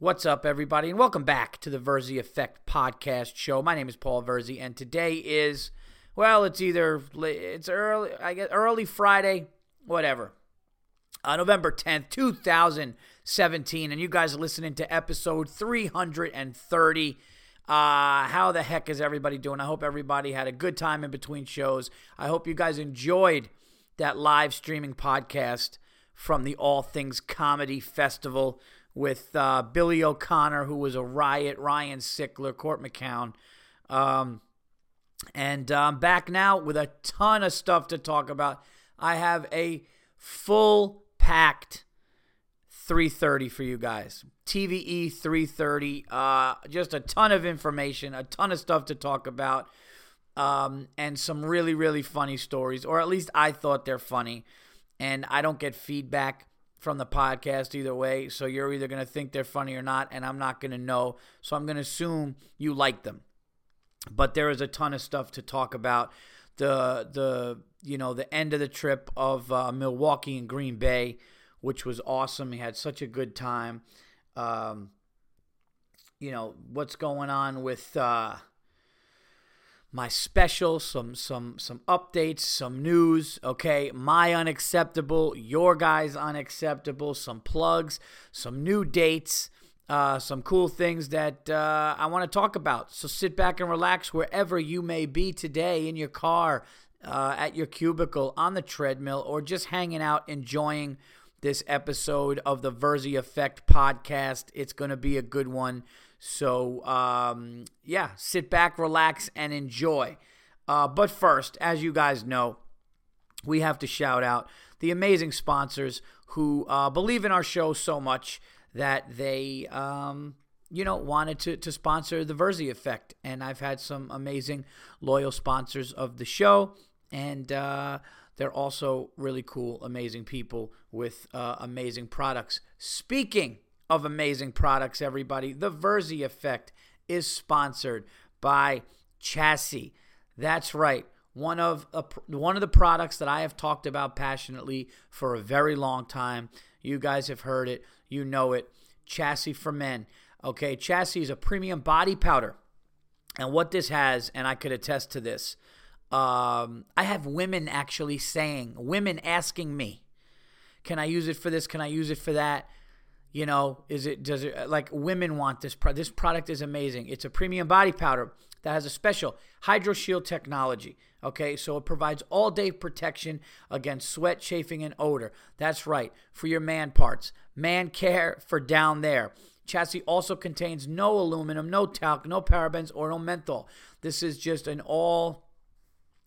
What's up, everybody, and welcome back to the Verzi Effect podcast show. My name is Paul Verzi, and today is, well, it's either it's early, I guess, early Friday, whatever, uh, November tenth, two thousand seventeen, and you guys are listening to episode three hundred and thirty. Uh, how the heck is everybody doing? I hope everybody had a good time in between shows. I hope you guys enjoyed that live streaming podcast from the All Things Comedy Festival with uh, Billy O'Connor, who was a riot, Ryan Sickler, Court McCown. Um, and I'm um, back now with a ton of stuff to talk about. I have a full packed 330 for you guys. TVE 330. Uh, just a ton of information, a ton of stuff to talk about, um, and some really, really funny stories, or at least I thought they're funny. And I don't get feedback from the podcast either way. So you're either going to think they're funny or not, and I'm not going to know. So I'm going to assume you like them. But there is a ton of stuff to talk about. The the you know the end of the trip of uh, Milwaukee and Green Bay, which was awesome. We had such a good time. Um, you know what's going on with uh, my special, some some some updates, some news, okay? My unacceptable, your guys unacceptable, some plugs, some new dates, uh, some cool things that uh, I want to talk about. So sit back and relax wherever you may be today in your car, uh, at your cubicle, on the treadmill, or just hanging out enjoying this episode of the Verzi Effect podcast. It's going to be a good one. So, um, yeah, sit back, relax, and enjoy. Uh, but first, as you guys know, we have to shout out the amazing sponsors who uh, believe in our show so much that they, um, you know, wanted to, to sponsor the Verzi Effect. And I've had some amazing, loyal sponsors of the show. And uh, they're also really cool, amazing people with uh, amazing products. Speaking of amazing products, everybody. The Verzi Effect is sponsored by Chassis. That's right. One of a, one of the products that I have talked about passionately for a very long time. You guys have heard it. You know it. Chassis for Men. Okay, Chassis is a premium body powder. And what this has, and I could attest to this, um, I have women actually saying, women asking me, can I use it for this? Can I use it for that? You know, is it does it uh, like women want this? Pro- this product is amazing. It's a premium body powder that has a special Hydro Shield technology. Okay, so it provides all day protection against sweat, chafing, and odor. That's right, for your man parts. Man care for down there. Chassis also contains no aluminum, no talc, no parabens, or no menthol. This is just an all.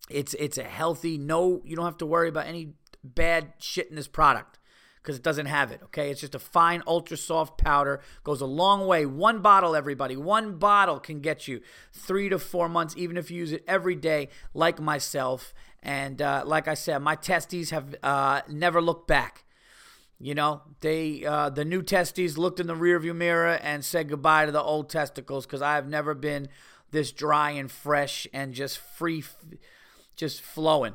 It's it's a healthy. No, you don't have to worry about any bad shit in this product because it doesn't have it. Okay, it's just a fine, ultra soft powder. Goes a long way. One bottle, everybody. One bottle can get you three to four months, even if you use it every day, like myself. And uh, like I said, my testes have uh, never looked back. You know, they uh, the new testes looked in the rearview mirror and said goodbye to the old testicles because I have never been this dry and fresh and just free, just flowing.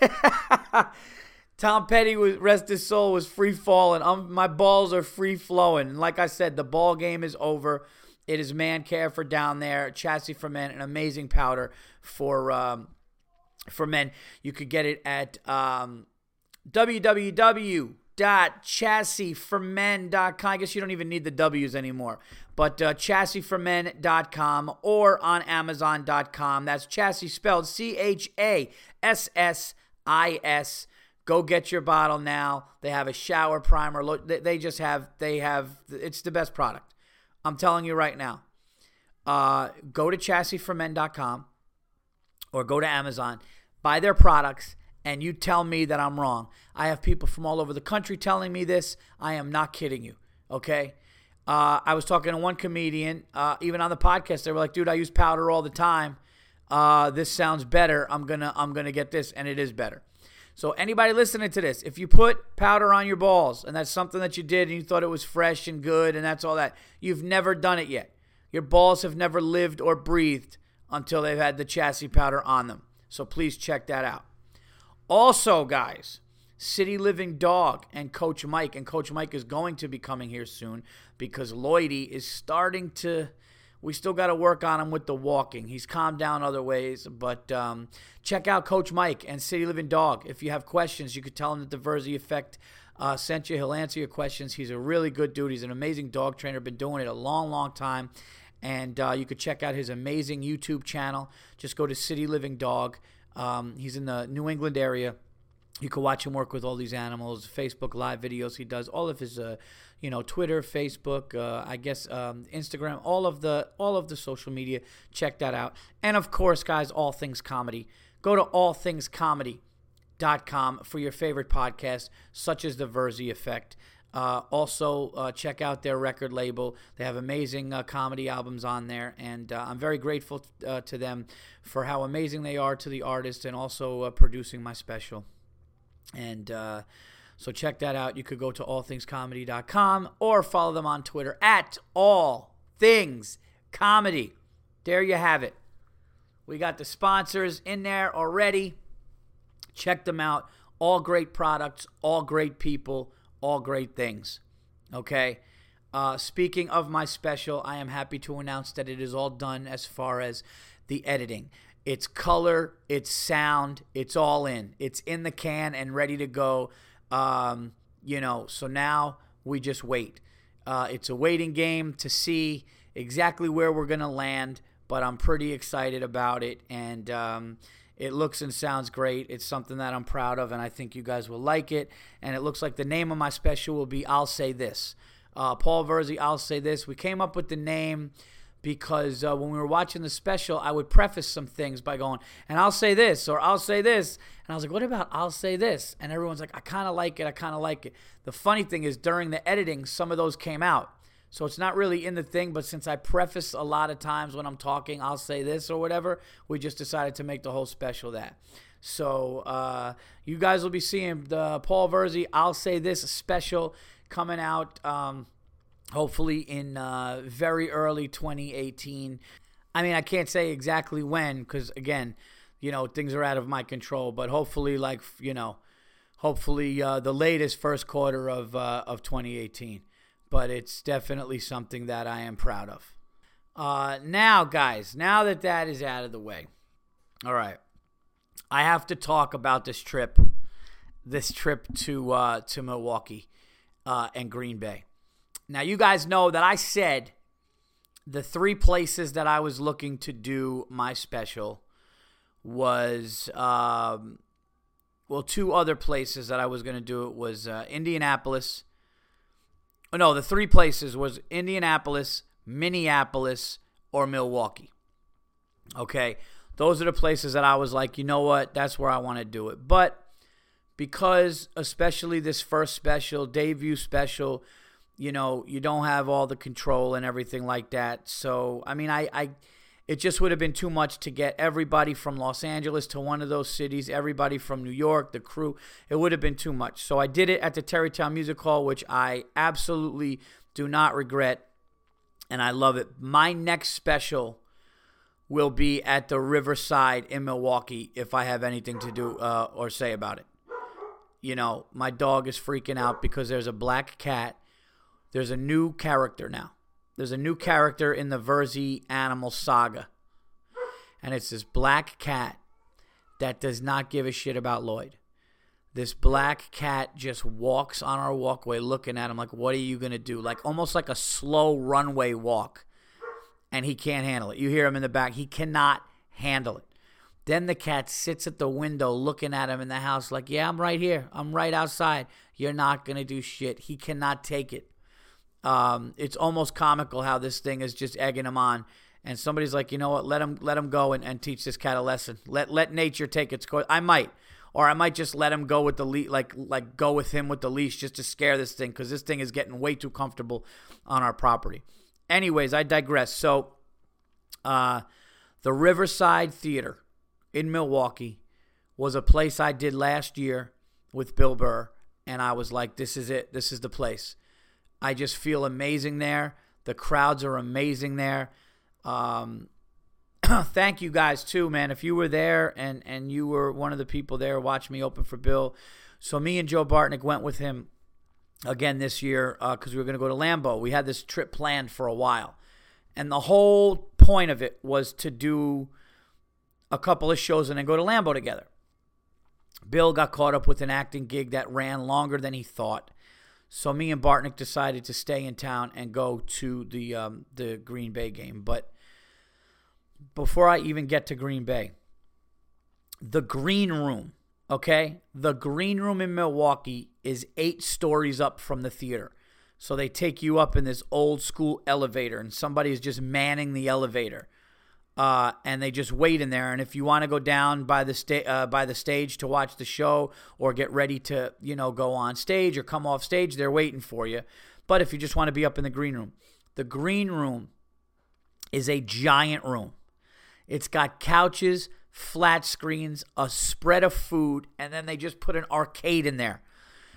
Tom Petty was rest his soul was free falling. My balls are free flowing. Like I said, the ball game is over. It is man care for down there. Chassis for men, an amazing powder for um, for men. You could get it at um, www.chassisformen.com. I guess you don't even need the W's anymore. But uh, chassisformen.com or on amazon.com. That's chassis spelled C H A S S I S Go get your bottle now. They have a shower primer. Look, they just have they have it's the best product. I'm telling you right now. Uh, go to chassisformen.com or go to Amazon, buy their products, and you tell me that I'm wrong. I have people from all over the country telling me this. I am not kidding you. Okay. Uh, I was talking to one comedian, uh, even on the podcast. They were like, "Dude, I use powder all the time. Uh, this sounds better. I'm gonna, I'm gonna get this, and it is better." So anybody listening to this, if you put powder on your balls and that's something that you did and you thought it was fresh and good and that's all that, you've never done it yet. Your balls have never lived or breathed until they've had the chassis powder on them. So please check that out. Also, guys, City Living Dog and Coach Mike. And Coach Mike is going to be coming here soon because Lloydie is starting to. We still got to work on him with the walking. He's calmed down other ways, but um, check out Coach Mike and City Living Dog. If you have questions, you could tell him that the Verzi Effect uh, sent you. He'll answer your questions. He's a really good dude. He's an amazing dog trainer. Been doing it a long, long time. And uh, you could check out his amazing YouTube channel. Just go to City Living Dog. Um, he's in the New England area. You can watch him work with all these animals, Facebook live videos he does, all of his, uh, you know, Twitter, Facebook, uh, I guess um, Instagram, all of the all of the social media. Check that out, and of course, guys, all things comedy. Go to allthingscomedy.com for your favorite podcasts, such as the Verzi Effect. Uh, also, uh, check out their record label. They have amazing uh, comedy albums on there, and uh, I'm very grateful uh, to them for how amazing they are to the artist and also uh, producing my special. And so check that out. You could go to allthingscomedy.com or follow them on Twitter at All Things Comedy. There you have it. We got the sponsors in there already. Check them out. All great products, all great people all great things. Okay. Uh, speaking of my special, I am happy to announce that it is all done as far as the editing. It's color, it's sound, it's all in. It's in the can and ready to go. Um, you know, so now we just wait. Uh, it's a waiting game to see exactly where we're going to land, but I'm pretty excited about it. And, um, it looks and sounds great. It's something that I'm proud of, and I think you guys will like it. And it looks like the name of my special will be I'll Say This. Uh, Paul Verzi, I'll Say This. We came up with the name because uh, when we were watching the special, I would preface some things by going, and I'll say this, or I'll say this. And I was like, what about I'll say this? And everyone's like, I kind of like it. I kind of like it. The funny thing is, during the editing, some of those came out. So it's not really in the thing, but since I preface a lot of times when I'm talking, I'll say this or whatever, we just decided to make the whole special that. So uh, you guys will be seeing the Paul Verzi, I'll say this special coming out um, hopefully in uh, very early 2018. I mean, I can't say exactly when because, again, you know, things are out of my control, but hopefully, like, you know, hopefully uh, the latest first quarter of, uh, of 2018 but it's definitely something that I am proud of. Uh, now, guys, now that that is out of the way, all right, I have to talk about this trip, this trip to uh, to Milwaukee uh, and Green Bay. Now, you guys know that I said the three places that I was looking to do my special was um, well, two other places that I was going to do it was uh, Indianapolis Oh, no, the three places was Indianapolis, Minneapolis, or Milwaukee. Okay, those are the places that I was like, you know what, that's where I want to do it. But because, especially this first special, debut special, you know, you don't have all the control and everything like that. So, I mean, I, I it just would have been too much to get everybody from Los Angeles to one of those cities, everybody from New York, the crew. It would have been too much. So I did it at the Tarrytown Music Hall, which I absolutely do not regret. And I love it. My next special will be at the Riverside in Milwaukee if I have anything to do uh, or say about it. You know, my dog is freaking out because there's a black cat. There's a new character now. There's a new character in the Verzi Animal Saga. And it's this black cat that does not give a shit about Lloyd. This black cat just walks on our walkway looking at him like, what are you going to do? Like almost like a slow runway walk. And he can't handle it. You hear him in the back. He cannot handle it. Then the cat sits at the window looking at him in the house like, yeah, I'm right here. I'm right outside. You're not going to do shit. He cannot take it. Um, it's almost comical how this thing is just egging him on. And somebody's like, you know what? Let him let him go and, and teach this cat a lesson. Let let nature take its course. I might, or I might just let him go with the leash, like like go with him with the leash just to scare this thing because this thing is getting way too comfortable on our property. Anyways, I digress. So, uh, the Riverside Theater in Milwaukee was a place I did last year with Bill Burr, and I was like, this is it. This is the place. I just feel amazing there. The crowds are amazing there. Um, thank you guys too, man. If you were there and and you were one of the people there, watch me open for Bill. So me and Joe Bartnick went with him again this year because uh, we were going to go to Lambeau. We had this trip planned for a while. And the whole point of it was to do a couple of shows and then go to Lambeau together. Bill got caught up with an acting gig that ran longer than he thought. So me and Bartnick decided to stay in town and go to the um, the Green Bay game. But before I even get to Green Bay, the green room, okay? The green room in Milwaukee is eight stories up from the theater. So they take you up in this old school elevator, and somebody is just manning the elevator uh, and they just wait in there. And if you want to go down by the sta- uh, by the stage to watch the show or get ready to you know go on stage or come off stage, they're waiting for you. But if you just want to be up in the green room, the green room is a giant room. It's got couches, flat screens, a spread of food, and then they just put an arcade in there.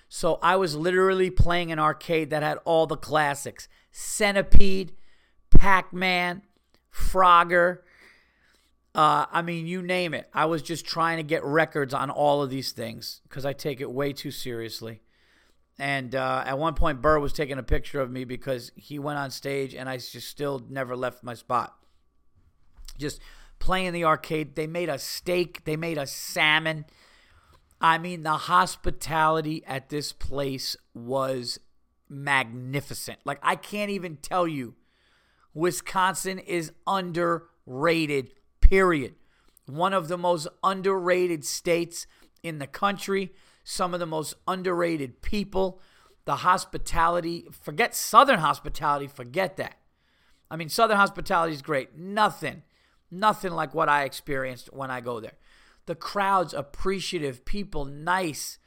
So I was literally playing an arcade that had all the classics Centipede, Pac Man, Frogger. Uh, I mean, you name it. I was just trying to get records on all of these things because I take it way too seriously. And uh, at one point, Burr was taking a picture of me because he went on stage and I just still never left my spot. Just playing the arcade. They made a steak, they made a salmon. I mean, the hospitality at this place was magnificent. Like, I can't even tell you Wisconsin is underrated, period. One of the most underrated states in the country, some of the most underrated people. The hospitality, forget Southern hospitality, forget that. I mean, Southern hospitality is great. Nothing, nothing like what I experienced when I go there. The crowd's appreciative, people nice.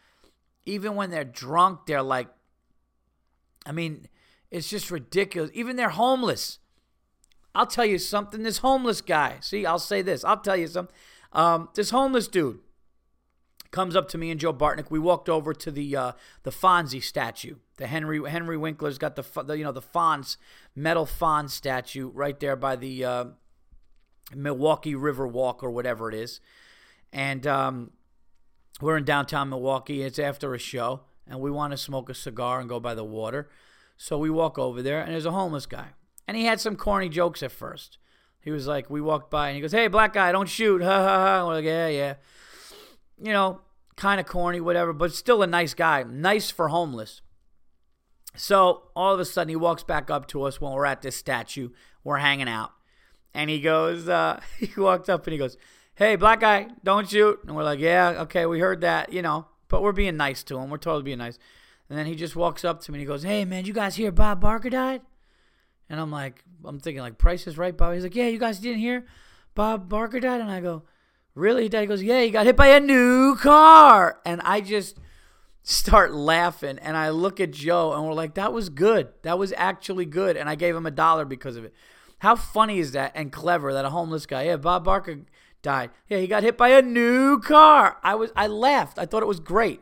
Even when they're drunk, they're like, I mean, it's just ridiculous. Even they're homeless. I'll tell you something. This homeless guy, see, I'll say this. I'll tell you something. Um, this homeless dude comes up to me and Joe Bartnick. We walked over to the uh, the Fonzie statue. The Henry Henry Winkler's got the, the you know the Fonz metal Fonz statue right there by the uh, Milwaukee River Walk or whatever it is, and um, we're in downtown Milwaukee. It's after a show, and we want to smoke a cigar and go by the water. So we walk over there, and there's a homeless guy. And he had some corny jokes at first. He was like, we walked by and he goes, Hey, black guy, don't shoot. Ha ha ha. We're like, Yeah, yeah. You know, kind of corny, whatever, but still a nice guy. Nice for homeless. So all of a sudden, he walks back up to us when we're at this statue. We're hanging out. And he goes, uh, He walked up and he goes, Hey, black guy, don't shoot. And we're like, Yeah, okay, we heard that, you know, but we're being nice to him. We're totally being nice. And then he just walks up to me and he goes, Hey, man, you guys hear Bob Barker died? And I'm like, I'm thinking like Price is right, Bob. He's like, yeah, you guys didn't hear Bob Barker died, and I go, really? Dad goes, yeah, he got hit by a new car, and I just start laughing, and I look at Joe, and we're like, that was good. That was actually good, and I gave him a dollar because of it. How funny is that and clever that a homeless guy, yeah, Bob Barker died. Yeah, he got hit by a new car. I was, I laughed. I thought it was great.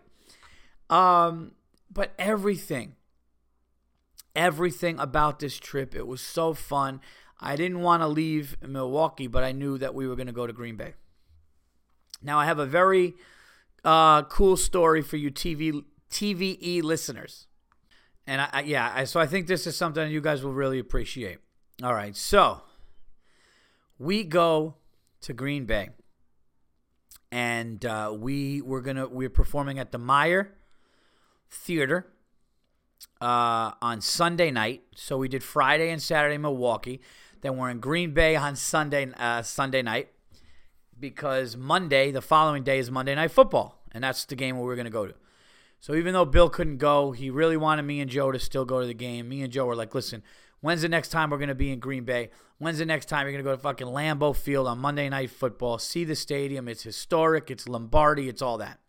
Um, but everything everything about this trip. It was so fun. I didn't want to leave Milwaukee, but I knew that we were going to go to Green Bay. Now, I have a very uh, cool story for you TV TVE listeners. And I, I, yeah, I, so I think this is something you guys will really appreciate. All right, so we go to Green Bay, and uh, we we're gonna we're performing at the Meyer Theater uh, on Sunday night. So we did Friday and Saturday Milwaukee. Then we're in Green Bay on Sunday uh, Sunday night because Monday, the following day, is Monday Night Football, and that's the game where we're going to go to. So even though Bill couldn't go, he really wanted me and Joe to still go to the game. Me and Joe were like, "Listen, when's the next time we're going to be in Green Bay? When's the next time you're going to go to fucking Lambeau Field on Monday Night Football? See the stadium? It's historic. It's Lombardi. It's all that."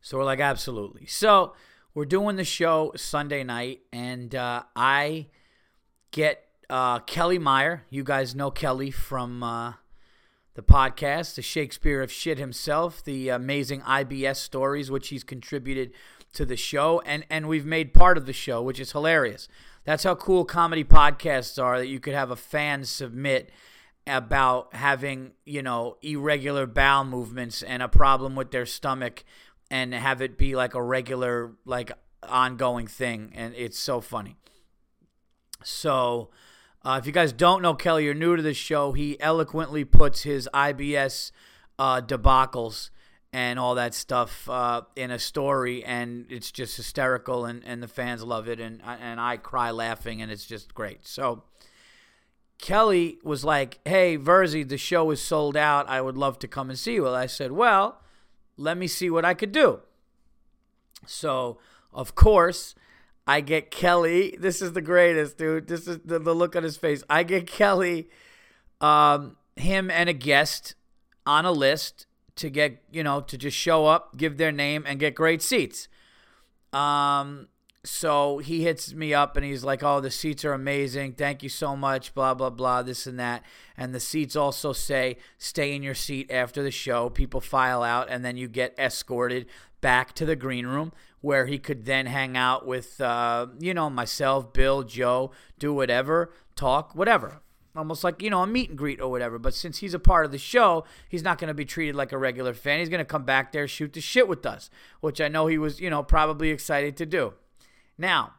So we're like, "Absolutely." So we're doing the show Sunday night, and uh, I get uh, Kelly Meyer. You guys know Kelly from uh, the podcast, the Shakespeare of Shit himself, the amazing IBS stories, which he's contributed to the show, and and we've made part of the show, which is hilarious. That's how cool comedy podcasts are. That you could have a fan submit about having you know irregular bowel movements and a problem with their stomach and have it be like a regular, like ongoing thing. And it's so funny. So, uh, if you guys don't know Kelly, you're new to the show, he eloquently puts his IBS uh, debacles and all that stuff uh, in a story, and it's just hysterical, and, and the fans love it, and and I cry laughing, and it's just great. So Kelly was like, "Hey, Verzi, the show is sold out. I would love to come and see you." Well, I said, "Well, let me see what I could do." So, of course, I get Kelly. This is the greatest, dude. This is the, the look on his face. I get Kelly, um, him, and a guest on a list to get, you know, to just show up, give their name, and get great seats. Um, so he hits me up and he's like, "Oh, the seats are amazing. Thank you so much. Blah blah blah. This and that." And the seats also say, "Stay in your seat after the show." People file out, and then you get escorted back to the green room where he could then hang out with, uh, you know, myself, Bill, Joe, do whatever, talk, whatever almost like you know a meet and greet or whatever. But since he's a part of the show, he's not going to be treated like a regular fan. He's going to come back there, shoot the shit with us, which I know he was you know probably excited to do. Now,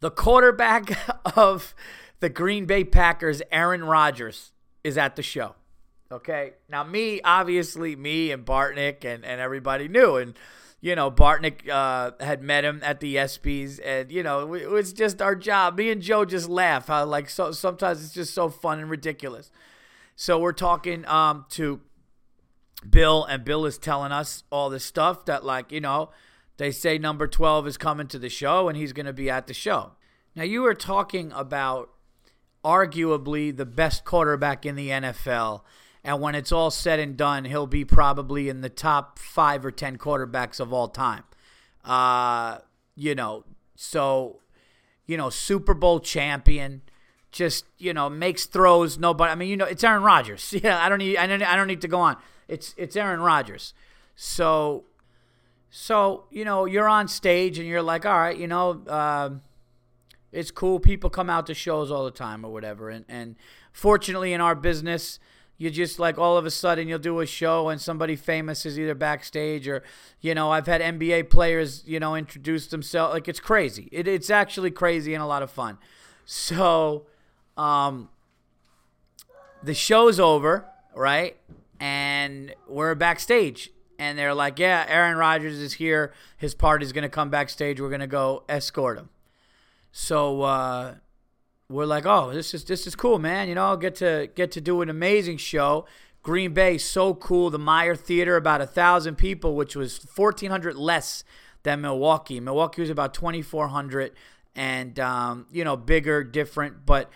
the quarterback of the Green Bay Packers, Aaron Rodgers, is at the show. Okay, now me, obviously me and Bartnick and and everybody knew and you know, Bartnick uh, had met him at the ESPYS, and you know, it was just our job. Me and Joe just laugh. How like so sometimes it's just so fun and ridiculous. So we're talking um, to Bill, and Bill is telling us all this stuff that like you know, they say number twelve is coming to the show, and he's going to be at the show. Now you were talking about arguably the best quarterback in the NFL and when it's all said and done, he'll be probably in the top five or ten quarterbacks of all time. Uh, you know, so you know, Super Bowl champion, just you know, makes throws. Nobody, I mean, you know, it's Aaron Rodgers. Yeah, I don't need, I don't, I don't need to go on. It's it's Aaron Rodgers. So, so you know, you're on stage and you're like, all right, you know. Uh, it's cool. People come out to shows all the time or whatever. And, and fortunately, in our business, you just like all of a sudden you'll do a show and somebody famous is either backstage or you know I've had NBA players you know introduce themselves like it's crazy it, it's actually crazy and a lot of fun so um the show's over right and we're backstage and they're like yeah Aaron Rodgers is here his party's gonna come backstage we're gonna go escort him so uh we're like, oh, this is this is cool, man. You know, get to get to do an amazing show. Green Bay, so cool. The Meyer Theater, about a thousand people, which was fourteen hundred less than Milwaukee. Milwaukee was about twenty four hundred, and um, you know, bigger, different, but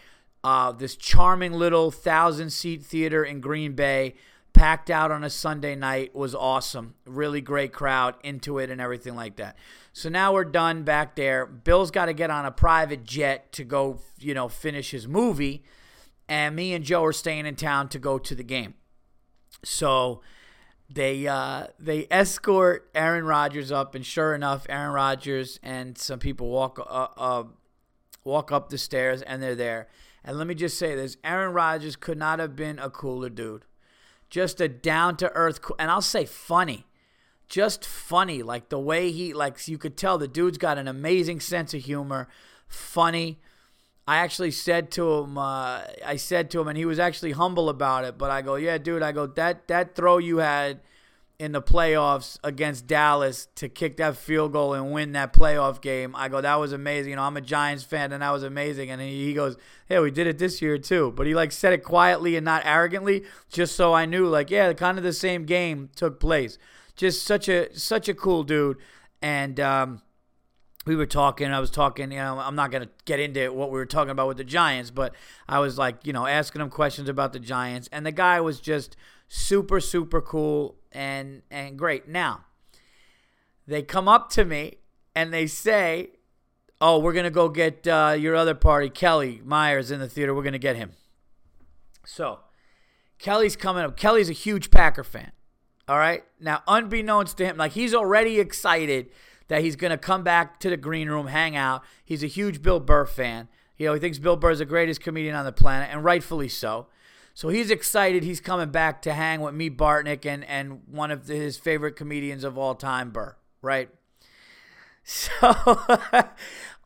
uh, this charming little thousand seat theater in Green Bay, packed out on a Sunday night, was awesome. Really great crowd into it and everything like that. So now we're done back there. Bill's got to get on a private jet to go, you know, finish his movie. And me and Joe are staying in town to go to the game. So they uh, they escort Aaron Rodgers up, and sure enough, Aaron Rodgers and some people walk uh, uh, walk up the stairs, and they're there. And let me just say this: Aaron Rodgers could not have been a cooler dude. Just a down to earth, and I'll say funny just funny. Like the way he, like, you could tell the dude's got an amazing sense of humor, funny. I actually said to him, uh, I said to him, and he was actually humble about it. But I go, yeah, dude. I go that that throw you had in the playoffs against Dallas to kick that field goal and win that playoff game. I go, that was amazing. You know, I'm a Giants fan, and that was amazing. And he, goes, yeah, we did it this year too. But he like said it quietly and not arrogantly, just so I knew, like, yeah, kind of the same game took place just such a such a cool dude. And um, we were talking. I was talking. You know, I'm not gonna get into what we were talking about with the Giants, but I was like, you know, asking him questions about the Giants, and the guy was just super super cool and and great. Now they come up to me and they say, "Oh, we're gonna go get uh, your other party, Kelly Myers, in the theater. We're gonna get him." So Kelly's coming up. Kelly's a huge Packer fan. All right. Now, unbeknownst to him, like he's already excited that he's going to come back to the green room, hang out. He's a huge Bill Burr fan. You know, he thinks Bill Burr is the greatest comedian on the planet, and rightfully so. So he's excited. He's coming back to hang with me, Bartnick, and, and one of the, his favorite comedians of all time, Burr, right? So,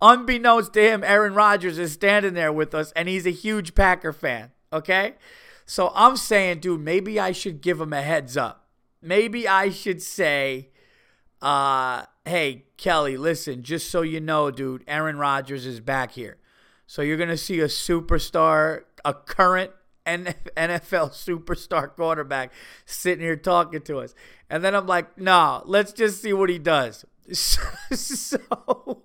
unbeknownst to him, Aaron Rodgers is standing there with us, and he's a huge Packer fan, okay? So I'm saying, dude, maybe I should give him a heads up. Maybe I should say, uh, hey, Kelly, listen, just so you know, dude, Aaron Rodgers is back here. So you're going to see a superstar, a current NFL superstar quarterback sitting here talking to us. And then I'm like, no, let's just see what he does. So,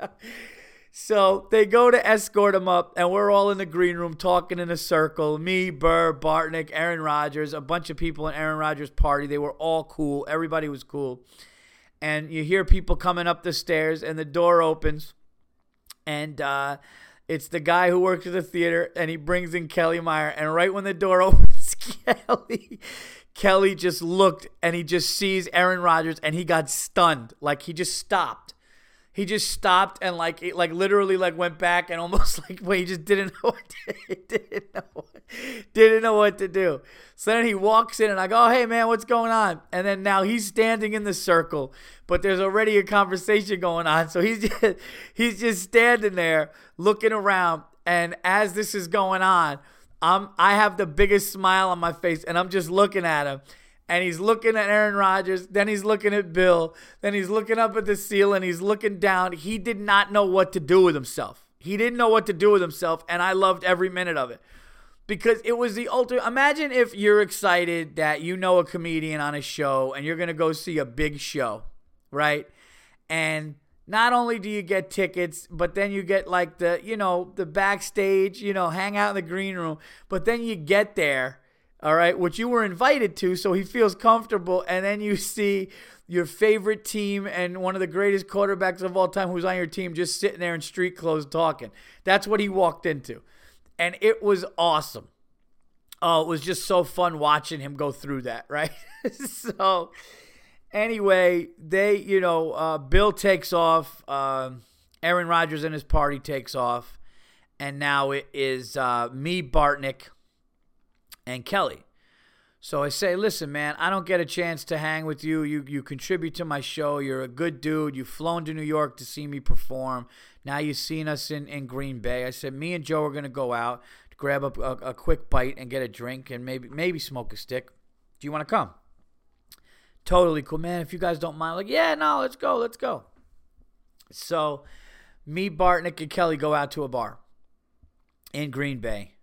so they go to escort him up, and we're all in the green room talking in a circle. Me, Burr, Bartnick, Aaron Rodgers, a bunch of people in Aaron Rodgers' party. They were all cool. Everybody was cool. And you hear people coming up the stairs, and the door opens, and uh, it's the guy who works at the theater, and he brings in Kelly Meyer. And right when the door opens, Kelly Kelly just looked and he just sees Aaron Rodgers and he got stunned. Like he just stopped. He just stopped and like it, like literally like went back and almost like wait, he just didn't know what to, didn't know what, didn't know what to do. So then he walks in and I go, oh, "Hey man, what's going on?" And then now he's standing in the circle, but there's already a conversation going on. So he's just, he's just standing there looking around and as this is going on, I'm I have the biggest smile on my face and I'm just looking at him. And he's looking at Aaron Rodgers, then he's looking at Bill, then he's looking up at the ceiling, he's looking down. He did not know what to do with himself. He didn't know what to do with himself, and I loved every minute of it. Because it was the ultimate. Imagine if you're excited that you know a comedian on a show and you're going to go see a big show, right? And not only do you get tickets, but then you get like the, you know, the backstage, you know, hang out in the green room, but then you get there, all right, which you were invited to, so he feels comfortable, and then you see your favorite team and one of the greatest quarterbacks of all time who's on your team just sitting there in street clothes talking. That's what he walked into. And it was awesome. Oh, it was just so fun watching him go through that, right? so anyway, they, you know, uh, Bill takes off. Uh, Aaron Rodgers and his party takes off. And now it is uh, me, Bartnick, and Kelly. So I say, listen, man, I don't get a chance to hang with you. You you contribute to my show. You're a good dude. You've flown to New York to see me perform. Now you've seen us in, in Green Bay. I said, me and Joe are gonna go out, grab a, a, a quick bite and get a drink and maybe maybe smoke a stick. Do you want to come? totally cool, man. If you guys don't mind, like, yeah, no, let's go, let's go. So, me, Bartnick, and Kelly go out to a bar in Green Bay,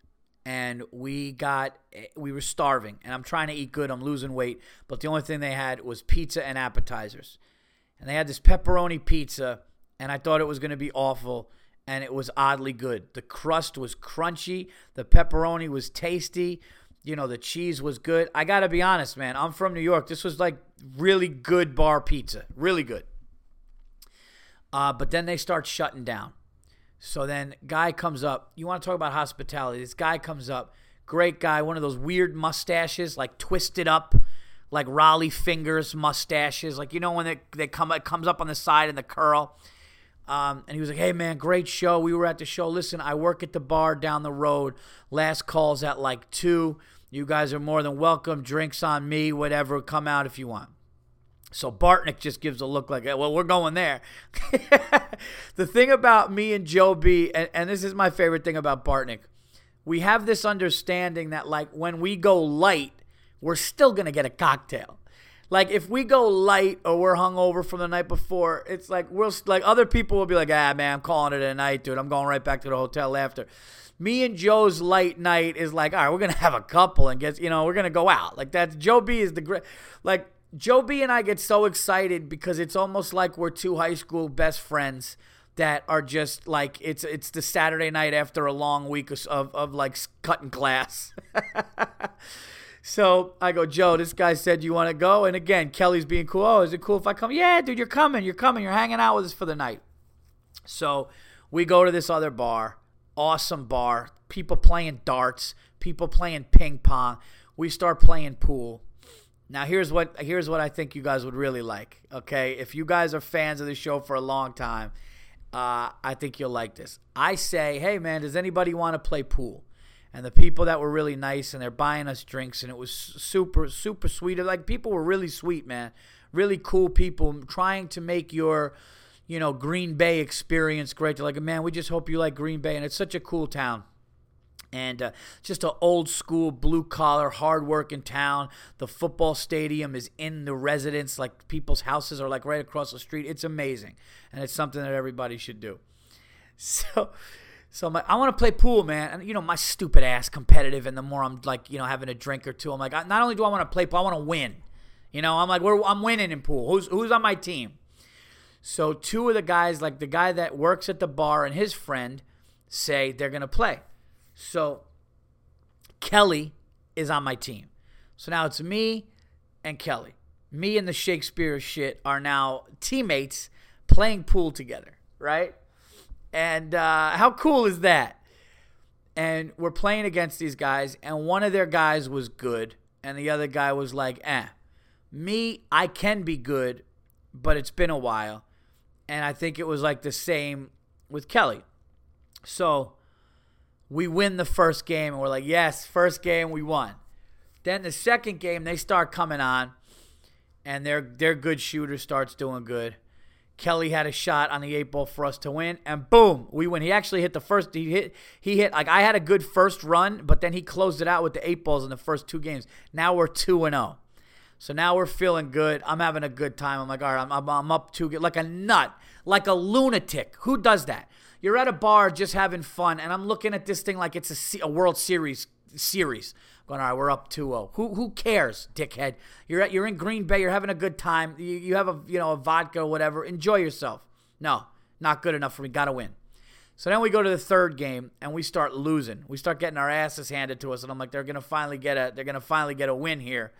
and we got we were starving, and I'm trying to eat good. I'm losing weight, but the only thing they had was pizza and appetizers, and they had this pepperoni pizza, and I thought it was going to be awful. And it was oddly good. The crust was crunchy. The pepperoni was tasty you know, the cheese was good. I got to be honest, man. I'm from New York. This was like really good bar pizza. Really good. Uh, but then they start shutting down. So then guy comes up. You want to talk about hospitality? This guy comes up. Great guy. One of those weird mustaches, like twisted up, like Rollie Fingers mustaches. Like, you know, when they, they come, it comes up on the side and the curl. Um, and he was like, "Hey man, great show. We were at the show. Listen, I work at the bar down the road. Last call's at like two. You guys are more than welcome. Drinks on me. Whatever. Come out if you want." So Bartnick just gives a look like, "Well, we're going there." the thing about me and Joe B, and, and this is my favorite thing about Bartnick, we have this understanding that like when we go light, we're still gonna get a cocktail. Like if we go light or we're hungover from the night before, it's like we'll like other people will be like, ah man, I'm calling it a night, dude. I'm going right back to the hotel after. Me and Joe's light night is like, all right, we're gonna have a couple and get you know we're gonna go out. Like that's Joe B is the great like Joe B and I get so excited because it's almost like we're two high school best friends that are just like it's it's the Saturday night after a long week of of, of like cutting class. So I go, Joe, this guy said you want to go. And again, Kelly's being cool. Oh, is it cool if I come? Yeah, dude, you're coming. You're coming. You're hanging out with us for the night. So we go to this other bar. Awesome bar. People playing darts, people playing ping pong. We start playing pool. Now here's what here's what I think you guys would really like. Okay, if you guys are fans of the show for a long time, uh, I think you'll like this. I say, hey man, does anybody want to play pool? and the people that were really nice and they're buying us drinks and it was super super sweet like people were really sweet man really cool people trying to make your you know green bay experience great they're like man we just hope you like green bay and it's such a cool town and uh, just an old school blue collar hard working town the football stadium is in the residence like people's houses are like right across the street it's amazing and it's something that everybody should do so so I'm like, I want to play pool, man. And you know, my stupid ass competitive. And the more I'm like, you know, having a drink or two, I'm like, not only do I want to play pool, I want to win. You know, I'm like, we're, I'm winning in pool. Who's who's on my team? So two of the guys, like the guy that works at the bar and his friend, say they're gonna play. So Kelly is on my team. So now it's me and Kelly. Me and the Shakespeare shit are now teammates playing pool together, right? And uh, how cool is that? And we're playing against these guys, and one of their guys was good, and the other guy was like, eh. Me, I can be good, but it's been a while. And I think it was like the same with Kelly. So we win the first game, and we're like, yes, first game we won. Then the second game, they start coming on, and their their good shooter starts doing good. Kelly had a shot on the eight ball for us to win, and boom, we win. He actually hit the first. He hit. He hit like I had a good first run, but then he closed it out with the eight balls in the first two games. Now we're two and zero. Oh. So now we're feeling good. I'm having a good time. I'm like, all right, I'm, I'm, I'm up to get like a nut, like a lunatic. Who does that? You're at a bar just having fun, and I'm looking at this thing like it's a, a World Series series. Going, all right, we're up 2-0. Who who cares, dickhead? You're at you're in Green Bay. You're having a good time. You, you have a you know a vodka or whatever. Enjoy yourself. No, not good enough for me. Got to win. So then we go to the third game and we start losing. We start getting our asses handed to us, and I'm like, they're gonna finally get a they're gonna finally get a win here.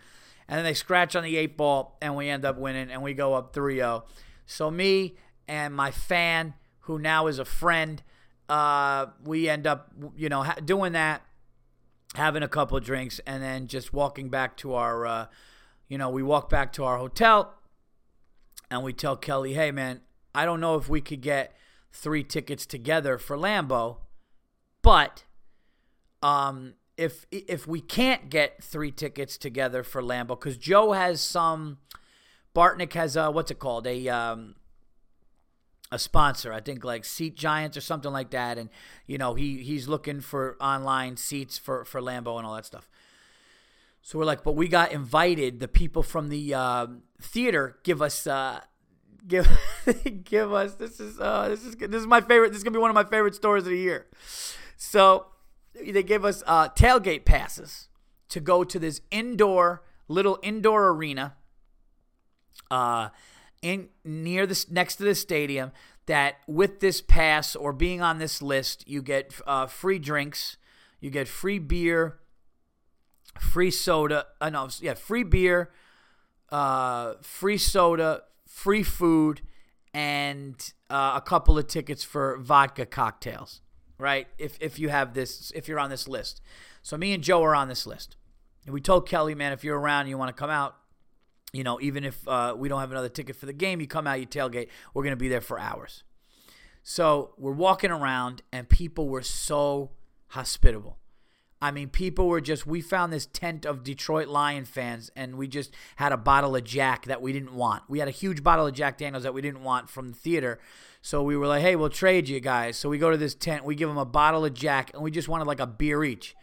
And then they scratch on the eight ball, and we end up winning, and we go up 3-0. So me and my fan, who now is a friend, uh, we end up you know doing that having a couple drinks, and then just walking back to our, uh, you know, we walk back to our hotel, and we tell Kelly, "Hey, man, I don't know if we could get three tickets together for Lambeau, but um, if if we can't get three tickets together for Lambeau, because Joe has some, Bartnick has a what's it called? A um, a sponsor. I think like Seat Giants or something like that. And you know he he's looking for online seats for for Lambeau and all that stuff. So we're like, but we got invited. The people from the uh, theater give us uh, give give us this is uh, this is this is my favorite. This is gonna be one of my favorite stories of the year. So they gave us uh, tailgate passes to go to this indoor little indoor arena. Uh, in near this next to the stadium that with this pass or being on this list, you get uh, free drinks, you get free beer, free soda. Uh, no, yeah, free beer, uh, free soda, free food, and uh, a couple of tickets for vodka cocktails. Right? If if you have this, if you're on this list. So me and Joe are on this list. And we told Kelly, man, if you're around and you want to come out, you know, even if uh, we don't have another ticket for the game, you come out, you tailgate. We're going to be there for hours. So we're walking around, and people were so hospitable. I mean, people were just, we found this tent of Detroit Lion fans, and we just had a bottle of Jack that we didn't want. We had a huge bottle of Jack Daniels that we didn't want from the theater. So we were like, hey, we'll trade you guys. So we go to this tent, we give them a bottle of Jack, and we just wanted like a beer each.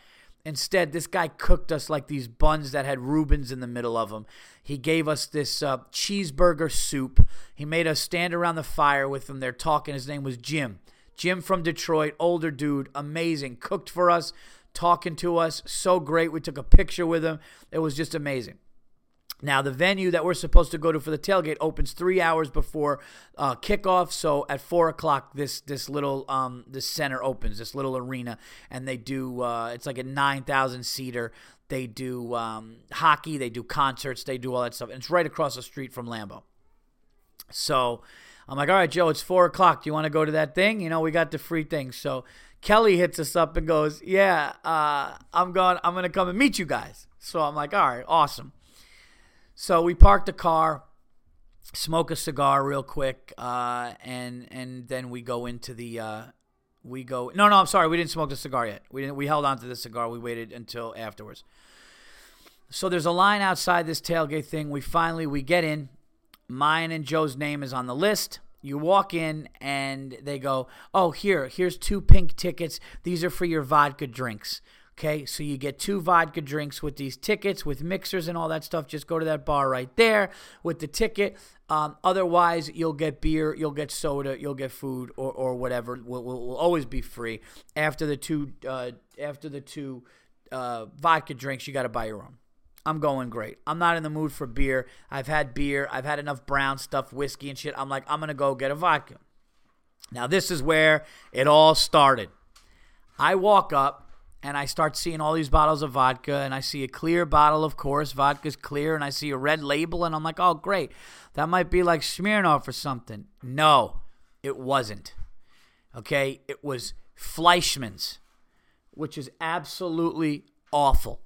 Instead, this guy cooked us like these buns that had Reubens in the middle of them. He gave us this uh, cheeseburger soup. He made us stand around the fire with him. They're talking. His name was Jim. Jim from Detroit, older dude, amazing. Cooked for us, talking to us. So great. We took a picture with him. It was just amazing. Now, the venue that we're supposed to go to for the tailgate opens three hours before uh, kickoff. So at four o'clock, this this little um, this center opens, this little arena, and they do. Uh, it's like a nine thousand seater. They do um, hockey, they do concerts, they do all that stuff, and it's right across the street from Lambeau. So I'm like, all right, Joe, it's four o'clock. Do you want to go to that thing? You know, we got the free thing. So Kelly hits us up and goes, yeah, uh, I'm going. I'm gonna come and meet you guys. So I'm like, all right, awesome. So we park the car, smoke a cigar real quick, uh, and and then we go into the uh, we go. No, no, I'm sorry. We didn't smoke the cigar yet. We didn't. We held on to the cigar. We waited until afterwards. So there's a line outside this tailgate thing. We finally we get in. Mine and Joe's name is on the list. You walk in and they go, "Oh, here, here's two pink tickets. These are for your vodka drinks." Okay, so you get two vodka drinks with these tickets, with mixers and all that stuff. Just go to that bar right there with the ticket. Um, otherwise, you'll get beer, you'll get soda, you'll get food, or, or whatever. Will, will, will always be free. After the two, uh, after the two uh, vodka drinks, you got to buy your own. I'm going great. I'm not in the mood for beer. I've had beer. I've had enough brown stuff, whiskey and shit. I'm like, I'm gonna go get a vodka. Now this is where it all started. I walk up and I start seeing all these bottles of vodka, and I see a clear bottle, of course, vodka's clear, and I see a red label, and I'm like, oh, great. That might be like Smirnoff or something. No, it wasn't. Okay, it was Fleischmann's, which is absolutely awful.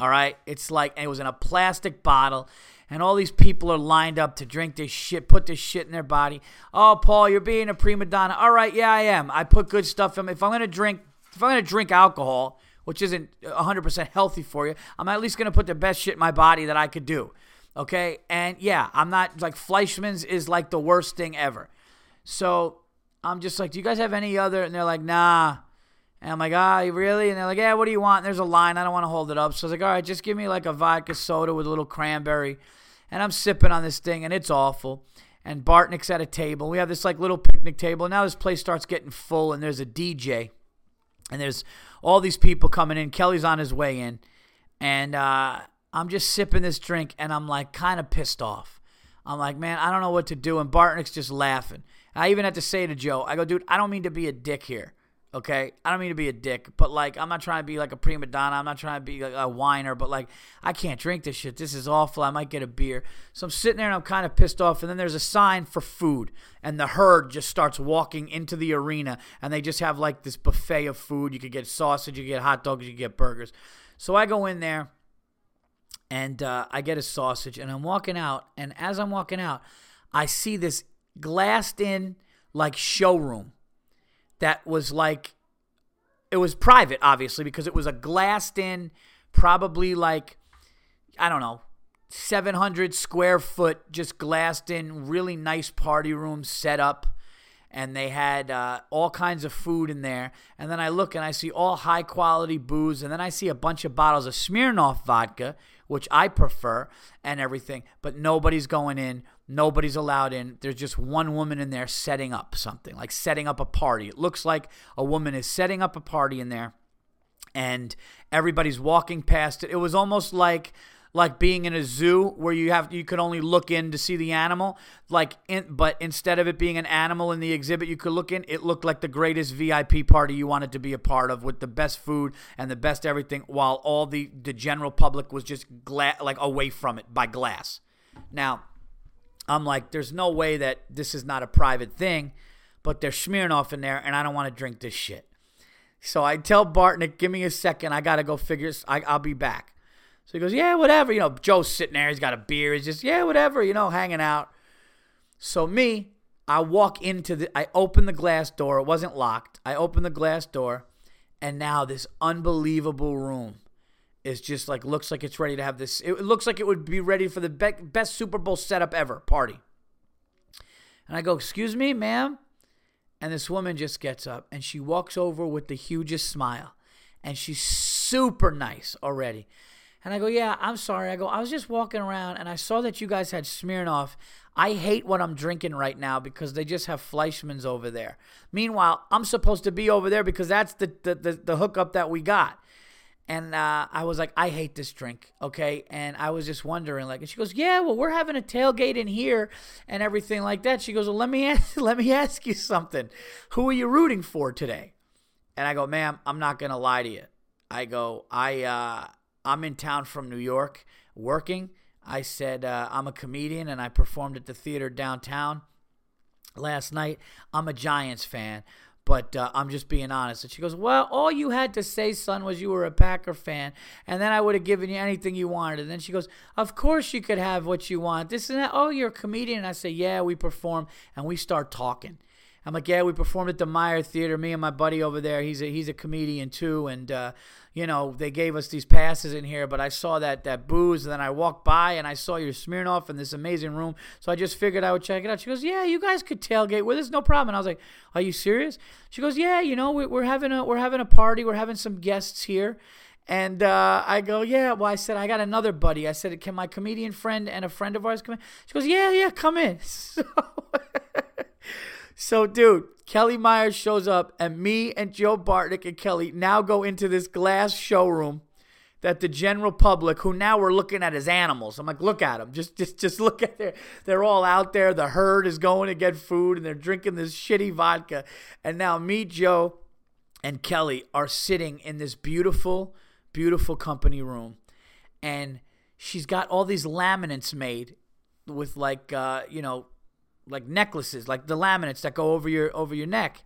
All right, it's like it was in a plastic bottle, and all these people are lined up to drink this shit, put this shit in their body. Oh, Paul, you're being a prima donna. All right, yeah, I am. I put good stuff in. If I'm gonna drink if I'm to drink alcohol, which isn't 100% healthy for you, I'm at least going to put the best shit in my body that I could do. Okay? And yeah, I'm not like Fleischmann's is like the worst thing ever. So I'm just like, do you guys have any other? And they're like, nah. And I'm like, ah, really? And they're like, yeah, what do you want? And there's a line. I don't want to hold it up. So I was like, all right, just give me like a vodka soda with a little cranberry. And I'm sipping on this thing, and it's awful. And Bartnick's at a table. We have this like little picnic table. And now this place starts getting full, and there's a DJ and there's all these people coming in. Kelly's on his way in, and uh, I'm just sipping this drink, and I'm like kind of pissed off. I'm like, man, I don't know what to do, and Bartnick's just laughing. I even had to say to Joe, I go, dude, I don't mean to be a dick here. Okay, I don't mean to be a dick, but like I'm not trying to be like a prima donna. I'm not trying to be like a whiner, but like I can't drink this shit. This is awful. I might get a beer. So I'm sitting there and I'm kind of pissed off. And then there's a sign for food, and the herd just starts walking into the arena, and they just have like this buffet of food. You could get sausage, you get hot dogs, you get burgers. So I go in there, and uh, I get a sausage, and I'm walking out, and as I'm walking out, I see this glassed in like showroom that was like it was private obviously because it was a glassed in probably like i don't know 700 square foot just glassed in really nice party room set up and they had uh, all kinds of food in there. And then i look and i see all high quality booze and then i see a bunch of bottles of smirnoff vodka which i prefer and everything but nobody's going in Nobody's allowed in. There's just one woman in there setting up something, like setting up a party. It looks like a woman is setting up a party in there and everybody's walking past it. It was almost like like being in a zoo where you have you could only look in to see the animal like in, but instead of it being an animal in the exhibit you could look in it looked like the greatest vip party you wanted to be a part of with the best food and the best everything while all the the general public was just gla- like away from it by glass now I'm like, there's no way that this is not a private thing, but they're Smirnoff in there, and I don't want to drink this shit. So I tell Bartnick, give me a second. I got to go figure I, I'll be back. So he goes, yeah, whatever. You know, Joe's sitting there. He's got a beer. He's just, yeah, whatever, you know, hanging out. So me, I walk into the, I open the glass door. It wasn't locked. I open the glass door, and now this unbelievable room is just like looks like it's ready to have this. It looks like it would be ready for the be- best Super Bowl setup ever party. And I go, "Excuse me, ma'am," and this woman just gets up and she walks over with the hugest smile, and she's super nice already. And I go, "Yeah, I'm sorry." I go, "I was just walking around and I saw that you guys had Smirnoff. I hate what I'm drinking right now because they just have Fleischmann's over there. Meanwhile, I'm supposed to be over there because that's the the, the, the hookup that we got." And uh, I was like, I hate this drink, okay? And I was just wondering, like, and she goes, Yeah, well, we're having a tailgate in here and everything like that. She goes, Well, let me ask, let me ask you something. Who are you rooting for today? And I go, Ma'am, I'm not gonna lie to you. I go, I uh, I'm in town from New York working. I said uh, I'm a comedian and I performed at the theater downtown last night. I'm a Giants fan. But uh, I'm just being honest. And she goes, Well, all you had to say, son, was you were a Packer fan. And then I would have given you anything you wanted. And then she goes, Of course you could have what you want. This and that. Oh, you're a comedian. And I say, Yeah, we perform. And we start talking. I'm like, yeah, we performed at the Meyer Theater. Me and my buddy over there, he's a he's a comedian too, and uh, you know they gave us these passes in here. But I saw that that booze, and then I walked by and I saw your Smirnoff in this amazing room. So I just figured I would check it out. She goes, yeah, you guys could tailgate with us, no problem. And I was like, are you serious? She goes, yeah, you know we, we're having a we're having a party, we're having some guests here. And uh, I go, yeah. Well, I said I got another buddy. I said, can my comedian friend and a friend of ours come in? She goes, yeah, yeah, come in. So so, dude, Kelly Myers shows up, and me and Joe Bartnick and Kelly now go into this glass showroom that the general public, who now we're looking at as animals, I'm like, look at them, just, just, just look at their, they're all out there. The herd is going to get food, and they're drinking this shitty vodka, and now me, Joe, and Kelly are sitting in this beautiful, beautiful company room, and she's got all these laminates made with like, uh, you know, like necklaces, like the laminates that go over your over your neck.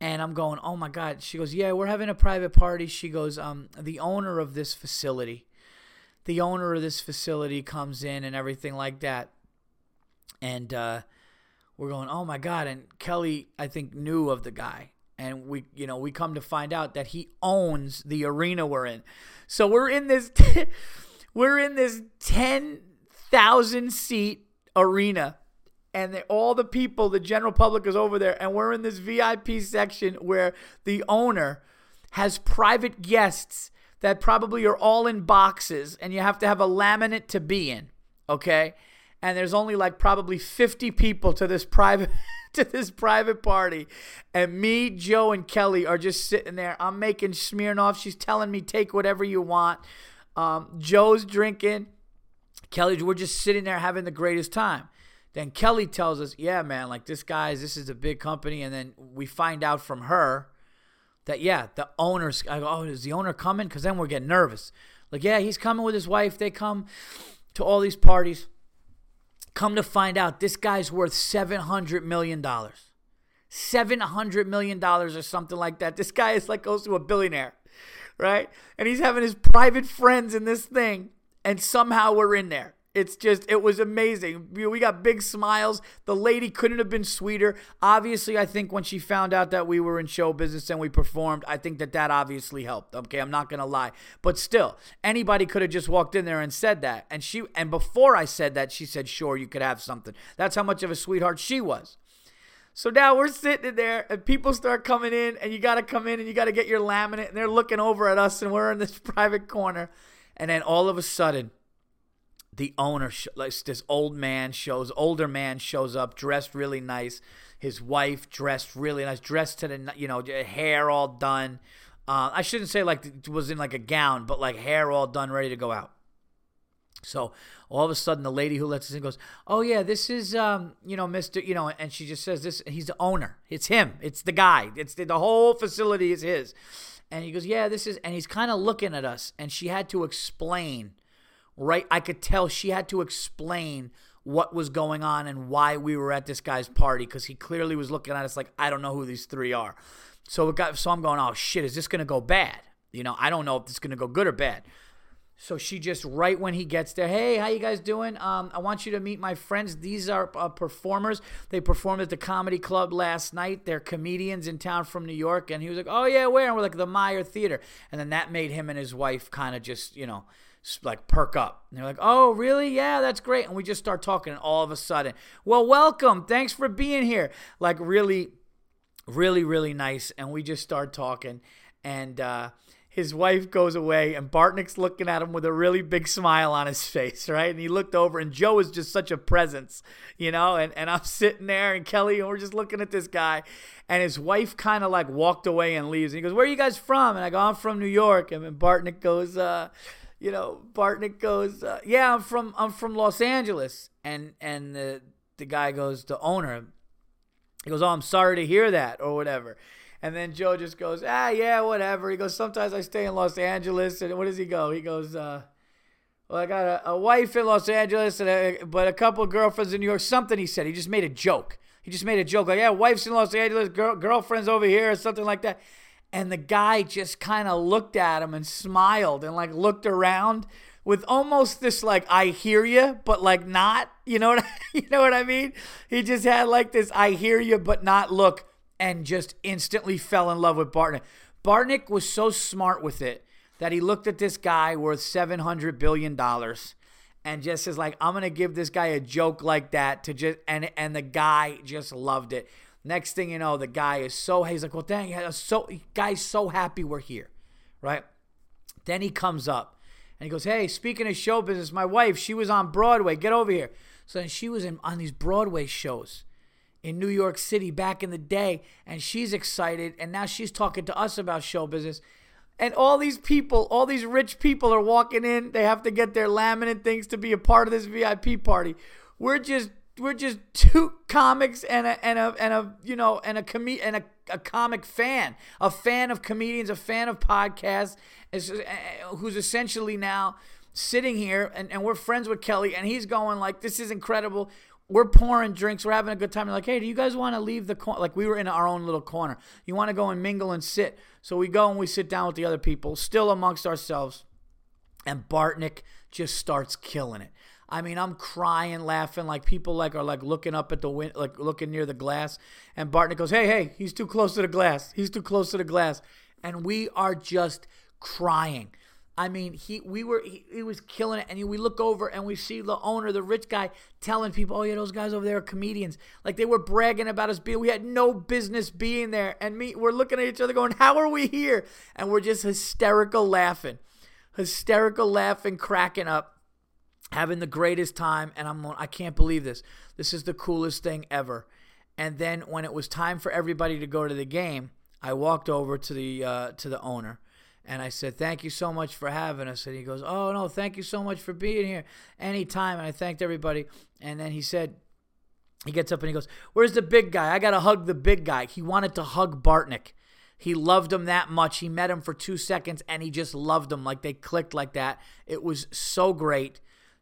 And I'm going, oh my god. She goes, yeah, we're having a private party. She goes, um, the owner of this facility, the owner of this facility comes in and everything like that. And uh, we're going, oh my god. And Kelly, I think, knew of the guy, and we, you know, we come to find out that he owns the arena we're in. So we're in this, we're in this ten thousand seat arena and all the people, the general public is over there, and we're in this VIP section where the owner has private guests that probably are all in boxes, and you have to have a laminate to be in, okay? And there's only like probably 50 people to this private to this private party, and me, Joe, and Kelly are just sitting there. I'm making Smirnoff. She's telling me take whatever you want. Um, Joe's drinking. Kelly, we're just sitting there having the greatest time. Then Kelly tells us, yeah, man, like this guy's, this is a big company. And then we find out from her that, yeah, the owner's, I go, oh, is the owner coming? Because then we're getting nervous. Like, yeah, he's coming with his wife. They come to all these parties. Come to find out, this guy's worth $700 million. $700 million or something like that. This guy is like goes to a billionaire, right? And he's having his private friends in this thing, and somehow we're in there. It's just, it was amazing. We got big smiles. The lady couldn't have been sweeter. Obviously, I think when she found out that we were in show business and we performed, I think that that obviously helped. Okay, I'm not going to lie. But still, anybody could have just walked in there and said that. And she, and before I said that, she said, sure, you could have something. That's how much of a sweetheart she was. So now we're sitting there and people start coming in and you got to come in and you got to get your laminate and they're looking over at us and we're in this private corner. And then all of a sudden, the owner, like this old man shows, older man shows up, dressed really nice. His wife dressed really nice, dressed to the, you know, hair all done. Uh, I shouldn't say like it was in like a gown, but like hair all done, ready to go out. So all of a sudden, the lady who lets us in goes, "Oh yeah, this is um, you know, Mister, you know," and she just says, "This, he's the owner. It's him. It's the guy. It's the, the whole facility is his." And he goes, "Yeah, this is," and he's kind of looking at us, and she had to explain right? I could tell she had to explain what was going on and why we were at this guy's party because he clearly was looking at us like, I don't know who these three are. So it got so I'm going, oh shit, is this gonna go bad? You know, I don't know if is gonna go good or bad. So she just right when he gets there, hey, how you guys doing? Um, I want you to meet my friends. These are uh, performers. They performed at the comedy club last night. They're comedians in town from New York. And he was like, oh yeah, where? And we're like the Meyer Theater. And then that made him and his wife kind of just, you know, like perk up. And they're like, "Oh, really? Yeah, that's great." And we just start talking, and all of a sudden, "Well, welcome. Thanks for being here." Like really, really, really nice. And we just start talking, and uh, his wife goes away, and Bartnick's looking at him with a really big smile on his face, right? And he looked over, and Joe is just such a presence, you know. And and I'm sitting there, and Kelly, and we're just looking at this guy, and his wife kind of like walked away and leaves. And he goes, "Where are you guys from?" And I go, "I'm from New York." And then Bartnick goes, uh, you know, Bartnick goes, uh, "Yeah, I'm from I'm from Los Angeles," and and the the guy goes, the owner, he goes, "Oh, I'm sorry to hear that," or whatever. And then Joe just goes, "Ah, yeah, whatever." He goes, "Sometimes I stay in Los Angeles," and what does he go? He goes, uh, "Well, I got a, a wife in Los Angeles, and a, but a couple of girlfriends in New York." Something he said. He just made a joke. He just made a joke like, "Yeah, wife's in Los Angeles, girl, girlfriends over here," or something like that. And the guy just kind of looked at him and smiled and like looked around with almost this like I hear you, but like not. You know what I, you know what I mean? He just had like this I hear you, but not look, and just instantly fell in love with Bartnick. Bartnick was so smart with it that he looked at this guy worth seven hundred billion dollars and just is like, I'm gonna give this guy a joke like that to just and and the guy just loved it. Next thing you know, the guy is so he's like, well, dang, so guy's so happy we're here, right? Then he comes up and he goes, hey, speaking of show business, my wife, she was on Broadway. Get over here. So then she was in, on these Broadway shows in New York City back in the day, and she's excited, and now she's talking to us about show business. And all these people, all these rich people are walking in. They have to get their laminate things to be a part of this VIP party. We're just we're just two comics and a and a and a you know and a com- and a, a comic fan, a fan of comedians, a fan of podcasts, uh, who's essentially now sitting here and, and we're friends with Kelly and he's going like this is incredible we're pouring drinks, we're having a good time. Like, hey, do you guys want to leave the corner? Like we were in our own little corner. You want to go and mingle and sit? So we go and we sit down with the other people, still amongst ourselves. And Bartnick just starts killing it. I mean, I'm crying, laughing, like people like are like looking up at the wind, like looking near the glass. And Bartnick goes, "Hey, hey, he's too close to the glass. He's too close to the glass." And we are just crying. I mean, he we were he, he was killing it, and we look over and we see the owner, the rich guy, telling people, "Oh yeah, those guys over there are comedians." Like they were bragging about us being. We had no business being there, and me, we're looking at each other, going, "How are we here?" And we're just hysterical laughing, hysterical laughing, cracking up, having the greatest time. And I'm, I can't believe this. This is the coolest thing ever. And then when it was time for everybody to go to the game, I walked over to the uh, to the owner and I said, Thank you so much for having us. And he goes, Oh, no, thank you so much for being here anytime. And I thanked everybody. And then he said, He gets up and he goes, Where's the big guy? I got to hug the big guy. He wanted to hug Bartnick. He loved him that much. He met him for two seconds and he just loved him. Like they clicked like that. It was so great.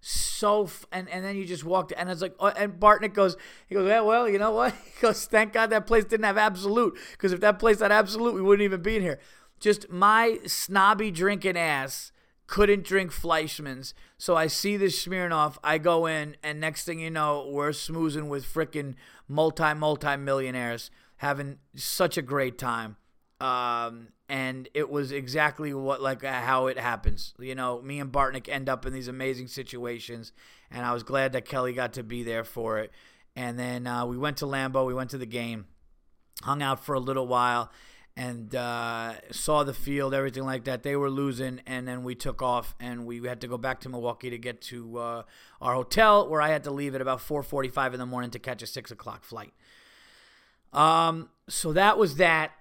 So, f- and, and then you just walked, and it's like, oh, and Bartnick goes, he goes, yeah, well, you know what? He goes, thank God that place didn't have Absolut because if that place had Absolut we wouldn't even be in here just my snobby drinking ass couldn't drink Fleischmann's. So I see this Smirnoff. I go in, and next thing you know, we're smoozing with freaking multi, multi millionaires, having such a great time. Um, and it was exactly what, like, uh, how it happens. You know, me and Bartnick end up in these amazing situations, and I was glad that Kelly got to be there for it. And then uh, we went to Lambeau, we went to the game, hung out for a little while and uh, saw the field, everything like that. They were losing, and then we took off, and we had to go back to Milwaukee to get to uh, our hotel, where I had to leave at about 4:45 in the morning to catch a six o'clock flight. Um, so that was that,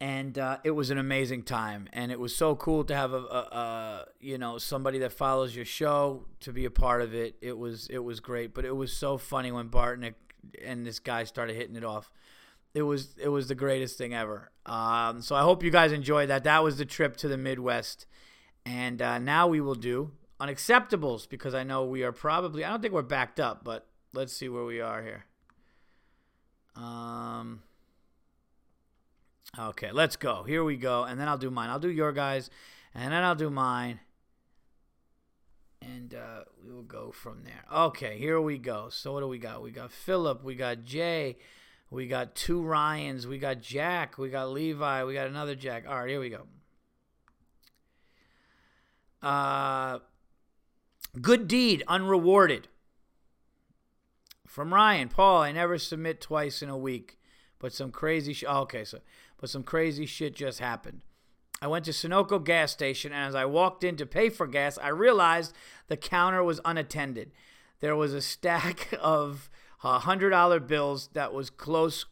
and uh, it was an amazing time, and it was so cool to have a, a, a, you know somebody that follows your show to be a part of it. It was it was great, but it was so funny when Bartnick and this guy started hitting it off it was it was the greatest thing ever. Um, so I hope you guys enjoyed that. That was the trip to the Midwest, and uh, now we will do unacceptables because I know we are probably. I don't think we're backed up, but let's see where we are here. Um. Okay, let's go. Here we go, and then I'll do mine. I'll do your guys, and then I'll do mine, and uh, we will go from there. Okay, here we go. So what do we got? We got Philip. We got Jay. We got two Ryans. We got Jack. We got Levi. We got another Jack. All right, here we go. Uh, good deed unrewarded. From Ryan, Paul, I never submit twice in a week, but some crazy shit. Oh, okay, so but some crazy shit just happened. I went to Sunoco gas station, and as I walked in to pay for gas, I realized the counter was unattended. There was a stack of $100 bills that was close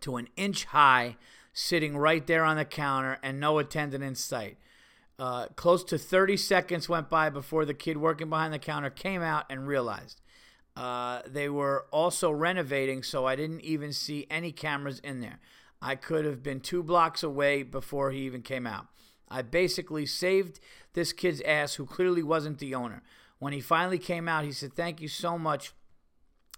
to an inch high sitting right there on the counter and no attendant in sight. Uh, close to 30 seconds went by before the kid working behind the counter came out and realized. Uh, they were also renovating, so I didn't even see any cameras in there. I could have been two blocks away before he even came out. I basically saved this kid's ass, who clearly wasn't the owner. When he finally came out, he said, Thank you so much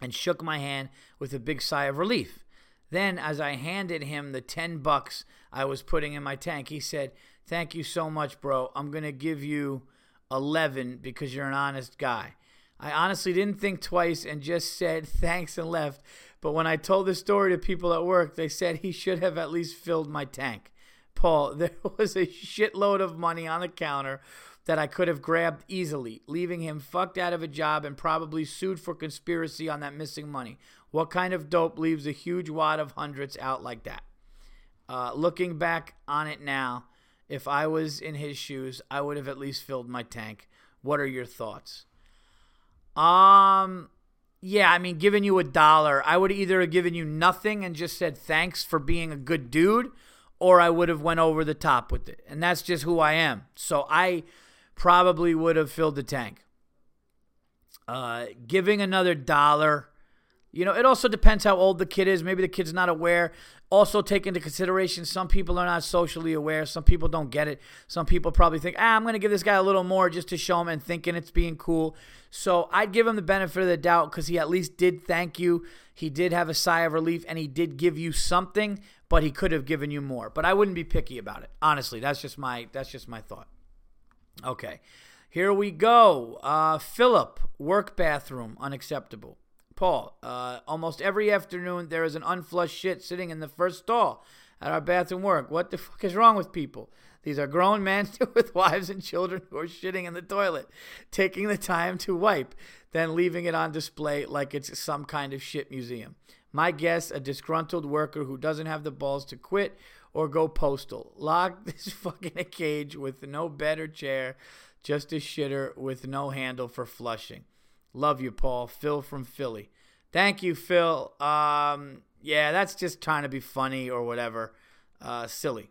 and shook my hand with a big sigh of relief. Then, as I handed him the 10 bucks I was putting in my tank, he said, Thank you so much, bro. I'm going to give you 11 because you're an honest guy. I honestly didn't think twice and just said thanks and left. But when I told the story to people at work, they said he should have at least filled my tank. Paul, there was a shitload of money on the counter that I could have grabbed easily, leaving him fucked out of a job and probably sued for conspiracy on that missing money. What kind of dope leaves a huge wad of hundreds out like that? Uh, looking back on it now, if I was in his shoes, I would have at least filled my tank. What are your thoughts? Um, yeah, I mean, giving you a dollar, I would either have given you nothing and just said thanks for being a good dude, or I would have went over the top with it, and that's just who I am. So I probably would have filled the tank. Uh, giving another dollar, you know, it also depends how old the kid is. Maybe the kid's not aware. Also, take into consideration some people are not socially aware. Some people don't get it. Some people probably think, ah, I'm going to give this guy a little more just to show him and thinking it's being cool. So I'd give him the benefit of the doubt because he at least did thank you. He did have a sigh of relief and he did give you something, but he could have given you more. But I wouldn't be picky about it. Honestly, that's just my that's just my thought. Okay. Here we go. Uh, Philip, work bathroom, unacceptable. Paul, uh, almost every afternoon there is an unflushed shit sitting in the first stall at our bathroom work. What the fuck is wrong with people? These are grown men with wives and children who are shitting in the toilet, taking the time to wipe, then leaving it on display like it's some kind of shit museum. My guess, a disgruntled worker who doesn't have the balls to quit or go postal. Lock this fucking a cage with no bed or chair, just a shitter with no handle for flushing. Love you, Paul. Phil from Philly. Thank you, Phil. Um, yeah, that's just trying to be funny or whatever. Uh, silly.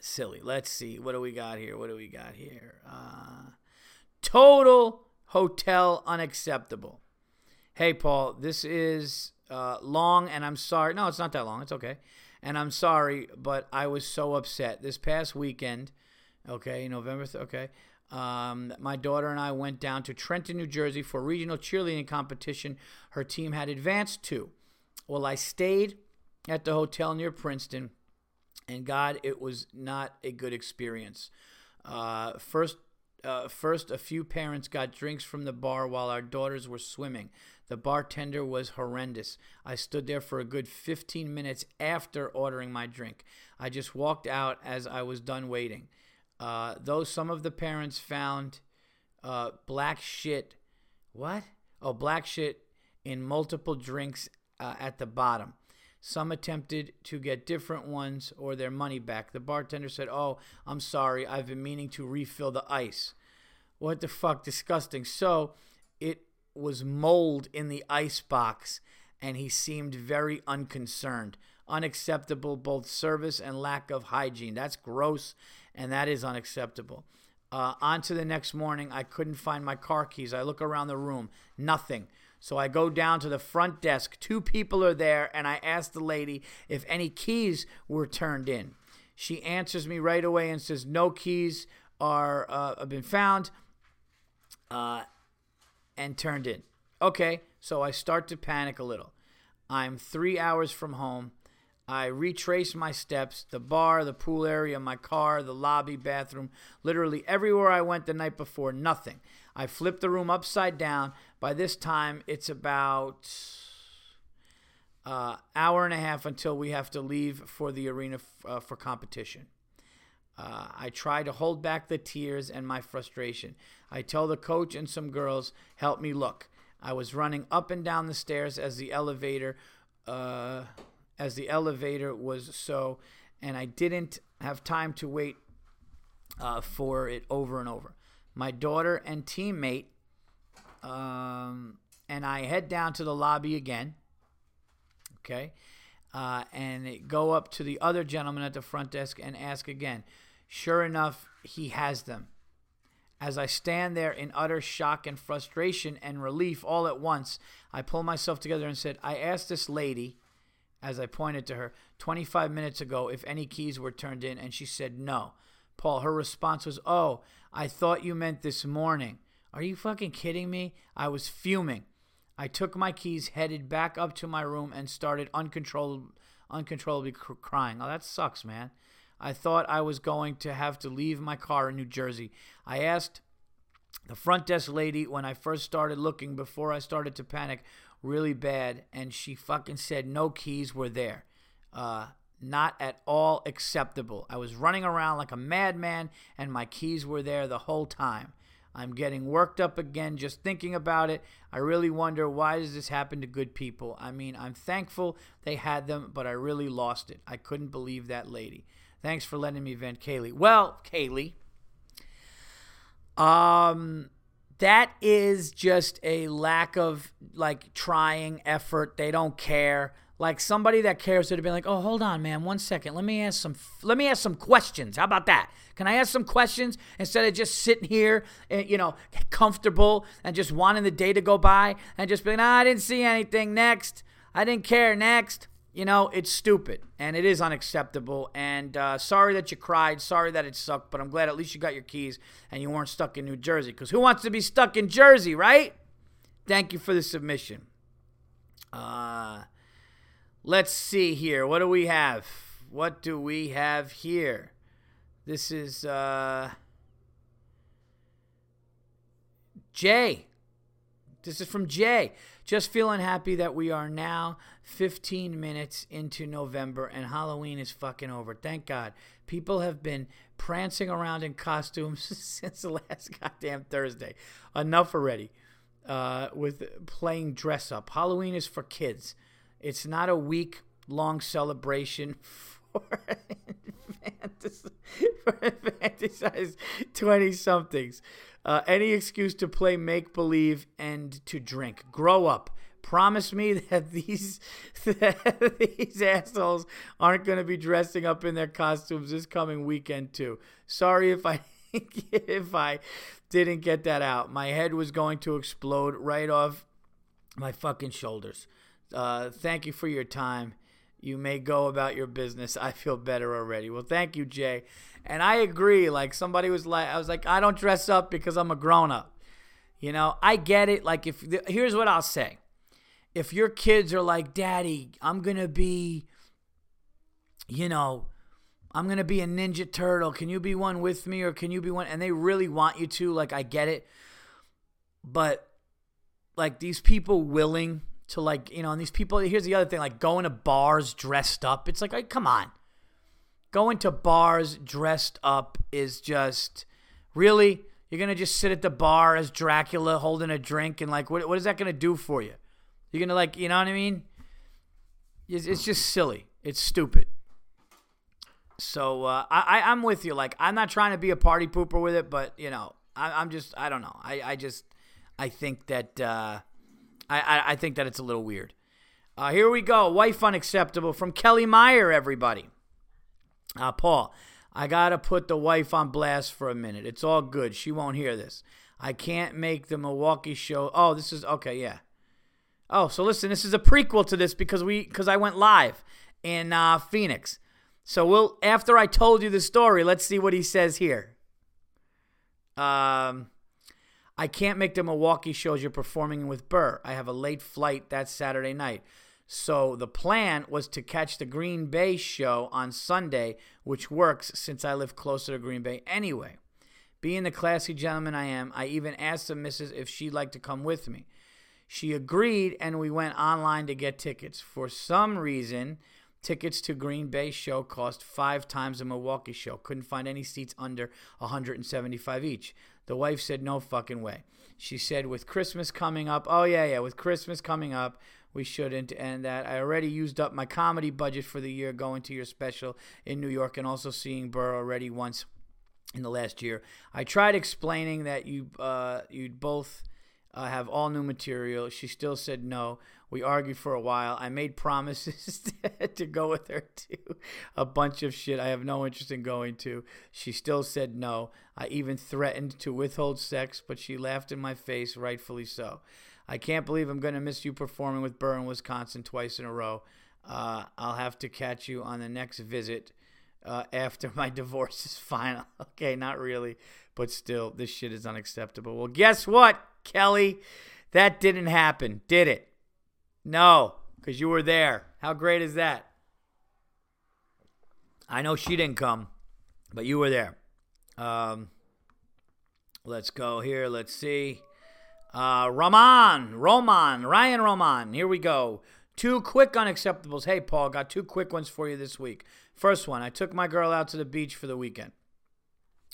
Silly. Let's see. What do we got here? What do we got here? Uh, total hotel unacceptable. Hey, Paul, this is uh, long and I'm sorry. No, it's not that long. It's okay. And I'm sorry, but I was so upset. This past weekend, okay, November, th- okay, um, my daughter and I went down to Trenton, New Jersey for a regional cheerleading competition her team had advanced to. Well, I stayed at the hotel near Princeton, and God, it was not a good experience. Uh, first, uh, first, a few parents got drinks from the bar while our daughters were swimming. The bartender was horrendous. I stood there for a good 15 minutes after ordering my drink. I just walked out as I was done waiting. Uh, though some of the parents found uh, black shit, what? Oh, black shit in multiple drinks uh, at the bottom. Some attempted to get different ones or their money back. The bartender said, Oh, I'm sorry. I've been meaning to refill the ice. What the fuck? Disgusting. So it was mold in the ice box, and he seemed very unconcerned. Unacceptable, both service and lack of hygiene. That's gross, and that is unacceptable. Uh, on to the next morning, I couldn't find my car keys. I look around the room, nothing. So I go down to the front desk. Two people are there, and I ask the lady if any keys were turned in. She answers me right away and says no keys are uh, have been found. Uh, and turned in. Okay, so I start to panic a little. I'm three hours from home. I retrace my steps the bar, the pool area, my car, the lobby, bathroom, literally everywhere I went the night before, nothing. I flip the room upside down. By this time, it's about uh, hour and a half until we have to leave for the arena f- uh, for competition. Uh, I try to hold back the tears and my frustration. I tell the coach and some girls, help me look. I was running up and down the stairs as the elevator, uh, as the elevator was so, and I didn't have time to wait uh, for it over and over. My daughter and teammate, um, and I head down to the lobby again. Okay. Uh, and go up to the other gentleman at the front desk and ask again. Sure enough, he has them. As I stand there in utter shock and frustration and relief all at once, I pull myself together and said, I asked this lady, as I pointed to her, 25 minutes ago if any keys were turned in, and she said no. Paul, her response was, Oh, I thought you meant this morning. Are you fucking kidding me? I was fuming. I took my keys, headed back up to my room, and started uncontrollably, uncontrollably crying. Oh, that sucks, man. I thought I was going to have to leave my car in New Jersey. I asked the front desk lady when I first started looking before I started to panic really bad, and she fucking said no keys were there. Uh, not at all acceptable. I was running around like a madman, and my keys were there the whole time. I'm getting worked up again just thinking about it. I really wonder why does this happen to good people? I mean, I'm thankful they had them, but I really lost it. I couldn't believe that lady. Thanks for letting me vent, Kaylee. Well, Kaylee, um, that is just a lack of like trying effort. They don't care. Like somebody that cares would have been like, "Oh, hold on, man, one second. Let me ask some. Let me ask some questions. How about that? Can I ask some questions instead of just sitting here, eh, you know, comfortable and just wanting the day to go by and just being, I didn't see anything. Next, I didn't care. Next, you know, it's stupid and it is unacceptable. And uh, sorry that you cried. Sorry that it sucked. But I'm glad at least you got your keys and you weren't stuck in New Jersey. Because who wants to be stuck in Jersey, right? Thank you for the submission. Uh, let's see here. What do we have? What do we have here? This is uh, Jay. This is from Jay. Just feeling happy that we are now 15 minutes into November and Halloween is fucking over. Thank God. People have been prancing around in costumes since the last goddamn Thursday. Enough already uh, with playing dress up. Halloween is for kids, it's not a week long celebration for fantasized 20 somethings. Uh, any excuse to play make believe and to drink. Grow up. Promise me that these that these assholes aren't going to be dressing up in their costumes this coming weekend too. Sorry if I if I didn't get that out. My head was going to explode right off my fucking shoulders. Uh, thank you for your time. You may go about your business. I feel better already. Well, thank you, Jay. And I agree. Like somebody was like, I was like, I don't dress up because I'm a grown up. You know, I get it. Like if here's what I'll say. If your kids are like, Daddy, I'm gonna be, you know, I'm gonna be a Ninja Turtle. Can you be one with me, or can you be one? And they really want you to. Like I get it, but like these people willing to like you know, and these people. Here's the other thing: like going to bars dressed up. It's like, like come on going to bars dressed up is just really you're gonna just sit at the bar as Dracula holding a drink and like what what is that gonna do for you? You're gonna like you know what I mean? It's, it's just silly. It's stupid. So uh, I I'm with you. Like I'm not trying to be a party pooper with it, but you know I, am just I don't know. I I just I think that uh, I, I think that it's a little weird. Uh, here we go. Wife unacceptable from Kelly Meyer. Everybody. Uh, Paul, I got to put the wife on blast for a minute. It's all good. She won't hear this. I can't make the Milwaukee show. Oh, this is okay, yeah. Oh, so listen, this is a prequel to this because we because I went live in uh, Phoenix. So we'll after I told you the story, let's see what he says here. Um I can't make the Milwaukee shows you're performing with Burr. I have a late flight that Saturday night. So the plan was to catch the Green Bay show on Sunday, which works since I live closer to Green Bay anyway. Being the classy gentleman I am, I even asked the missus if she'd like to come with me. She agreed, and we went online to get tickets. For some reason, tickets to Green Bay show cost five times the Milwaukee show. Couldn't find any seats under 175 each. The wife said, No fucking way. She said, With Christmas coming up, oh, yeah, yeah, with Christmas coming up, we shouldn't. And that I already used up my comedy budget for the year going to your special in New York and also seeing Burr already once in the last year. I tried explaining that you uh, you'd both uh, have all new material. She still said no. We argued for a while. I made promises to go with her to a bunch of shit I have no interest in going to. She still said no. I even threatened to withhold sex, but she laughed in my face, rightfully so. I can't believe I'm going to miss you performing with Burr in Wisconsin twice in a row. Uh, I'll have to catch you on the next visit uh, after my divorce is final. okay, not really, but still, this shit is unacceptable. Well, guess what, Kelly? That didn't happen, did it? No, because you were there. How great is that? I know she didn't come, but you were there. Um, let's go here. Let's see. Uh, Roman, Roman, Ryan Roman. Here we go. Two quick unacceptables. Hey, Paul, got two quick ones for you this week. First one, I took my girl out to the beach for the weekend.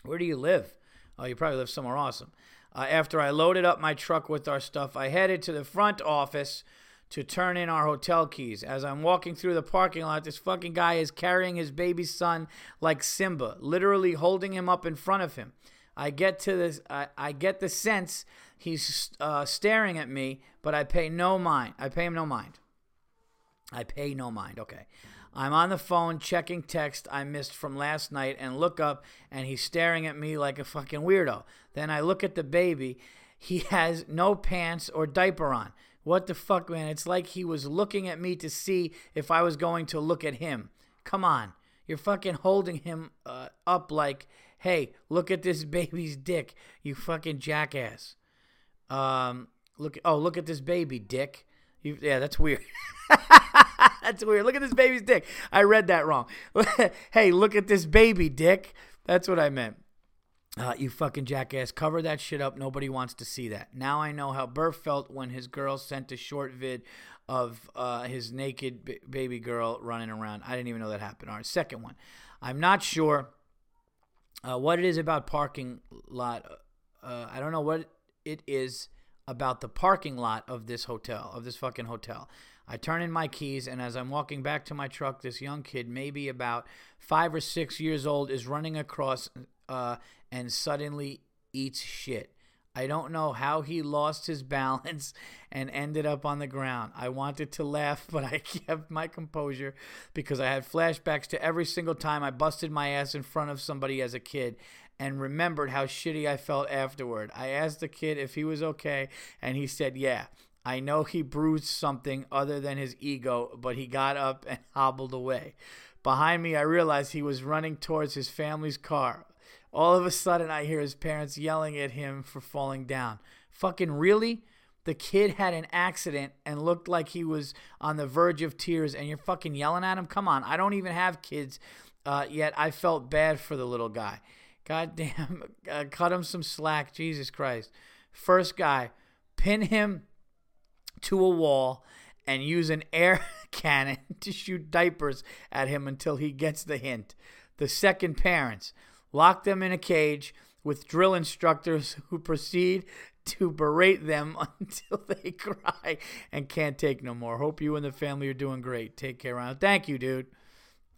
Where do you live? Oh, you probably live somewhere awesome. Uh, after I loaded up my truck with our stuff, I headed to the front office to turn in our hotel keys. As I'm walking through the parking lot, this fucking guy is carrying his baby son like Simba, literally holding him up in front of him. I get to this. I, I get the sense he's uh, staring at me, but I pay no mind. I pay him no mind. I pay no mind. Okay. I'm on the phone checking text I missed from last night and look up and he's staring at me like a fucking weirdo. Then I look at the baby. He has no pants or diaper on. What the fuck, man? It's like he was looking at me to see if I was going to look at him. Come on. You're fucking holding him uh, up like, hey, look at this baby's dick, you fucking jackass. Um, look, oh, look at this baby, dick. You, yeah, that's weird. that's weird. Look at this baby's dick. I read that wrong. hey, look at this baby, dick. That's what I meant. Uh, you fucking jackass. Cover that shit up. Nobody wants to see that. Now I know how Burr felt when his girl sent a short vid of uh, his naked b- baby girl running around. I didn't even know that happened. All right, second one. I'm not sure uh, what it is about parking lot. Uh, I don't know what it is about the parking lot of this hotel, of this fucking hotel. I turn in my keys, and as I'm walking back to my truck, this young kid, maybe about five or six years old, is running across uh, and suddenly eats shit. I don't know how he lost his balance and ended up on the ground. I wanted to laugh, but I kept my composure because I had flashbacks to every single time I busted my ass in front of somebody as a kid and remembered how shitty I felt afterward. I asked the kid if he was okay, and he said, Yeah. I know he bruised something other than his ego, but he got up and hobbled away. Behind me, I realized he was running towards his family's car. All of a sudden, I hear his parents yelling at him for falling down. Fucking really? The kid had an accident and looked like he was on the verge of tears, and you're fucking yelling at him? Come on, I don't even have kids uh, yet. I felt bad for the little guy. God damn, uh, cut him some slack. Jesus Christ. First guy, pin him to a wall and use an air cannon to shoot diapers at him until he gets the hint. The second parents, lock them in a cage with drill instructors who proceed to berate them until they cry and can't take no more. Hope you and the family are doing great. Take care, Ron. Thank you, dude.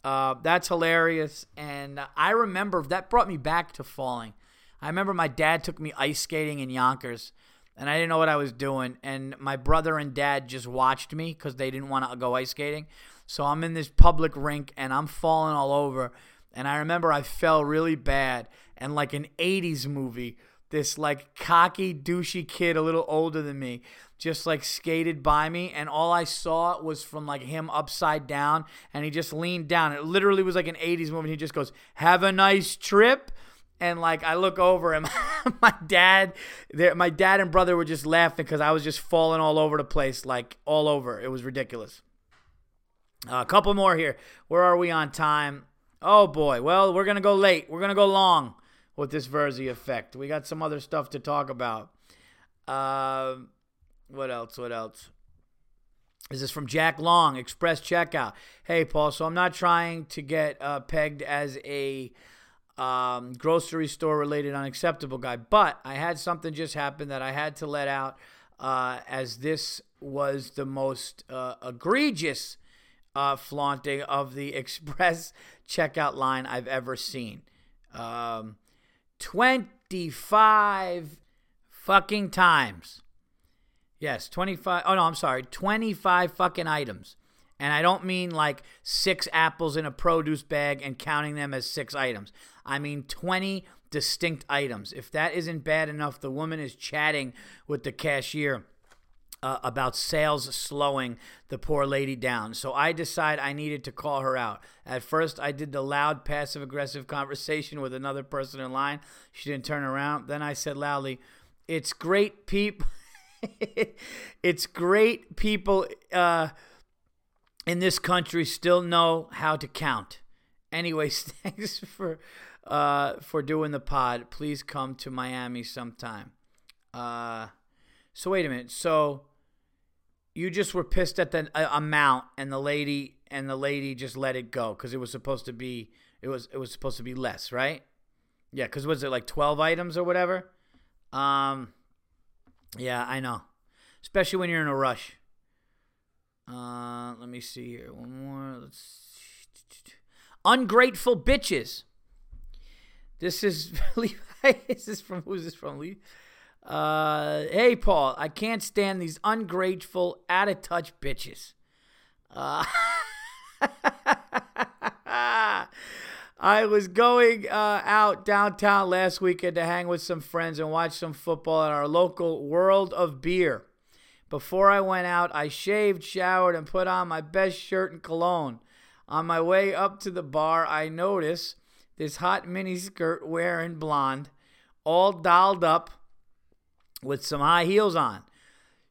Uh, that's hilarious. And I remember that brought me back to falling. I remember my dad took me ice skating in Yonkers, and I didn't know what I was doing. And my brother and dad just watched me because they didn't want to go ice skating. So I'm in this public rink and I'm falling all over. And I remember I fell really bad. And like an 80s movie, this like cocky, douchey kid, a little older than me, just like skated by me. And all I saw was from like him upside down. And he just leaned down. It literally was like an 80s movie. He just goes, Have a nice trip. And like I look over and my dad, my dad and brother were just laughing because I was just falling all over the place, like all over. It was ridiculous. Uh, a couple more here. Where are we on time? Oh boy. Well, we're gonna go late. We're gonna go long with this Verzi effect. We got some other stuff to talk about. Uh, what else? What else? Is this is from Jack Long, Express Checkout. Hey, Paul. So I'm not trying to get uh, pegged as a um, grocery store related unacceptable guy, but I had something just happen that I had to let out uh, as this was the most uh, egregious uh, flaunting of the Express checkout line I've ever seen. Um, 25 fucking times. Yes, 25. Oh, no, I'm sorry. 25 fucking items. And I don't mean like six apples in a produce bag and counting them as six items. I mean 20 distinct items. If that isn't bad enough, the woman is chatting with the cashier uh, about sales slowing the poor lady down. So I decide I needed to call her out. At first, I did the loud, passive aggressive conversation with another person in line. She didn't turn around. Then I said loudly, It's great, people. it's great people uh, in this country still know how to count. anyways, thanks for uh, for doing the pod. Please come to Miami sometime. Uh, so wait a minute. So you just were pissed at the uh, amount, and the lady and the lady just let it go because it was supposed to be it was it was supposed to be less, right? Yeah, because was it like twelve items or whatever? Um, yeah, I know, especially when you're in a rush. Uh, let me see here. One more. Let's. Ungrateful bitches. This is Levi. Is this from who's this from? Levi. Uh, hey Paul, I can't stand these ungrateful, out of touch bitches. Uh, I was going uh, out downtown last weekend to hang with some friends and watch some football at our local World of Beer. Before I went out, I shaved, showered, and put on my best shirt and cologne. On my way up to the bar, I notice this hot mini skirt wearing blonde, all dolled up with some high heels on.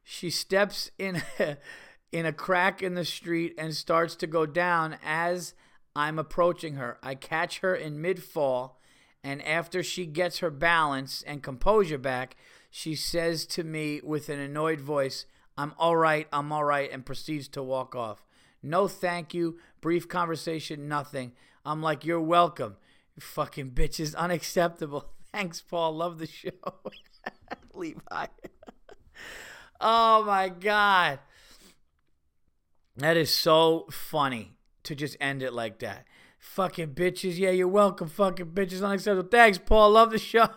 She steps in a, in a crack in the street and starts to go down as I'm approaching her. I catch her in mid fall, and after she gets her balance and composure back, she says to me with an annoyed voice, I'm all right, I'm all right, and proceeds to walk off. No thank you, brief conversation, nothing. I'm like, You're welcome. Fucking bitches, unacceptable. Thanks, Paul. Love the show. Levi. oh my God. That is so funny to just end it like that. Fucking bitches. Yeah, you're welcome. Fucking bitches. Unacceptable. Thanks, Paul. Love the show.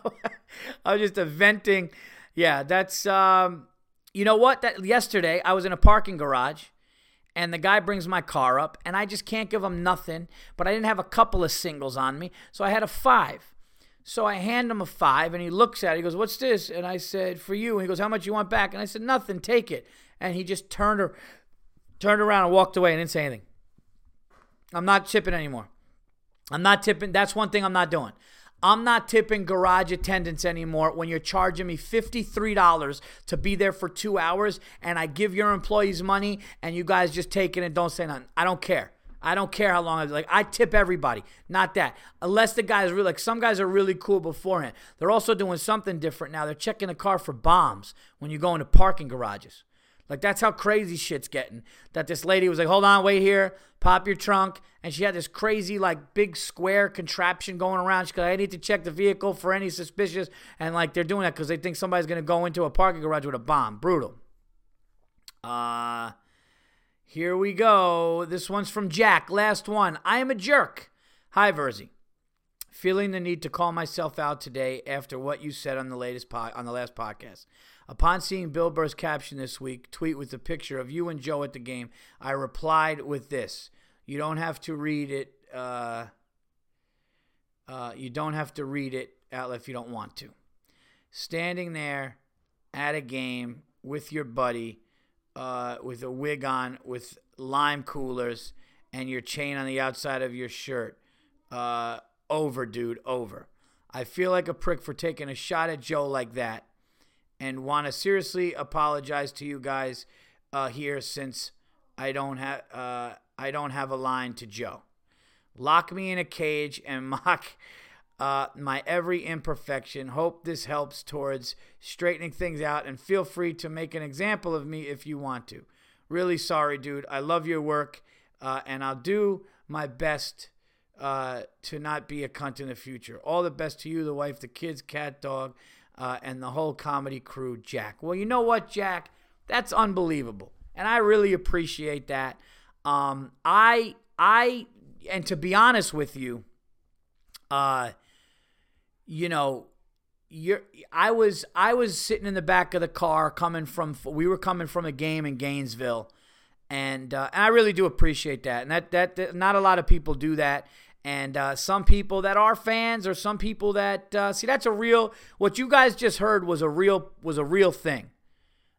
I was just venting. Yeah, that's um you know what? That yesterday I was in a parking garage and the guy brings my car up and I just can't give him nothing, but I didn't have a couple of singles on me, so I had a 5. So I hand him a 5 and he looks at it. He goes, "What's this?" And I said, "For you." And he goes, "How much you want back?" And I said, "Nothing. Take it." And he just turned her turned around and walked away and didn't say anything. I'm not tipping anymore. I'm not tipping. That's one thing I'm not doing. I'm not tipping garage attendants anymore when you're charging me $53 to be there for two hours and I give your employees money and you guys just take it and don't say nothing. I don't care. I don't care how long I like. I tip everybody, not that. Unless the guys really like some guys are really cool beforehand. They're also doing something different now. They're checking the car for bombs when you go into parking garages. Like that's how crazy shit's getting. That this lady was like, "Hold on, wait here, pop your trunk," and she had this crazy like big square contraption going around. She goes, "I need to check the vehicle for any suspicious," and like they're doing that because they think somebody's gonna go into a parking garage with a bomb. Brutal. Uh, here we go. This one's from Jack. Last one. I am a jerk. Hi, Virzi. Feeling the need to call myself out today after what you said on the latest po- on the last podcast. Upon seeing Bill Burr's caption this week, tweet with a picture of you and Joe at the game, I replied with this. You don't have to read it. Uh, uh, you don't have to read it out if you don't want to. Standing there at a game with your buddy, uh, with a wig on, with lime coolers, and your chain on the outside of your shirt. Uh, over, dude, over. I feel like a prick for taking a shot at Joe like that and want to seriously apologize to you guys uh, here since I don't have uh, I don't have a line to Joe. Lock me in a cage and mock uh, my every imperfection. Hope this helps towards straightening things out, and feel free to make an example of me if you want to. Really sorry, dude. I love your work, uh, and I'll do my best uh, to not be a cunt in the future. All the best to you, the wife, the kids, cat, dog uh, and the whole comedy crew, Jack. Well, you know what, Jack? That's unbelievable, and I really appreciate that. Um, I, I, and to be honest with you, uh, you know, you're, I was, I was sitting in the back of the car coming from, we were coming from a game in Gainesville, and, uh, and I really do appreciate that. And that, that, that not a lot of people do that and uh, some people that are fans or some people that uh, see that's a real what you guys just heard was a real was a real thing.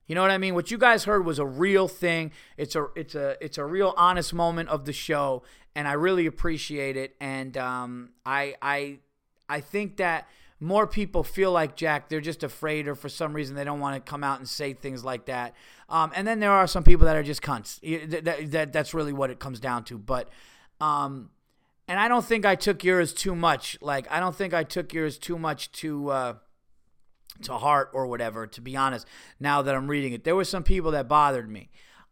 You know what i mean? What you guys heard was a real thing. It's a it's a it's a real honest moment of the show and i really appreciate it. And um, i i i think that more people feel like jack. They're just afraid or for some reason they don't want to come out and say things like that. Um, and then there are some people that are just cunts. That, that, that's really what it comes down to. But um, and I don't think I took yours too much. Like I don't think I took yours too much to uh, to heart or whatever. To be honest, now that I'm reading it, there were some people that bothered me.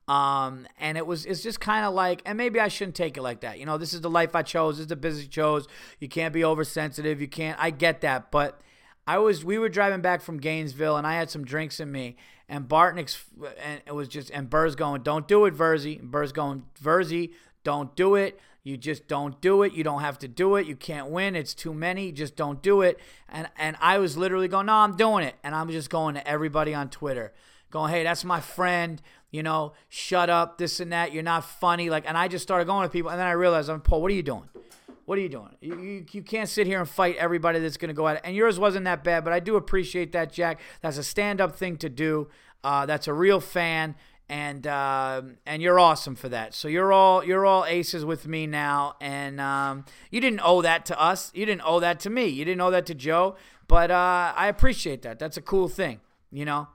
Um, and it was it's just kind of like, and maybe I shouldn't take it like that. You know, this is the life I chose. This is the business I chose. You can't be oversensitive. You can't. I get that, but I was we were driving back from Gainesville, and I had some drinks in me, and Bartnick's and it was just and Burr's going, "Don't do it, Virzi." Burr's going, "Virzi, don't do it." You just don't do it. You don't have to do it. You can't win. It's too many. Just don't do it. And and I was literally going, no, I'm doing it. And I'm just going to everybody on Twitter, going, hey, that's my friend. You know, shut up, this and that. You're not funny. Like, and I just started going to people, and then I realized, I'm Paul. What are you doing? What are you doing? You, you, you can't sit here and fight everybody that's going to go at it. And yours wasn't that bad, but I do appreciate that, Jack. That's a stand up thing to do. Uh, that's a real fan and uh, and you're awesome for that. So you're all you're all aces with me now, and um, you didn't owe that to us. You didn't owe that to me. You didn't owe that to Joe. But uh, I appreciate that. That's a cool thing, you know.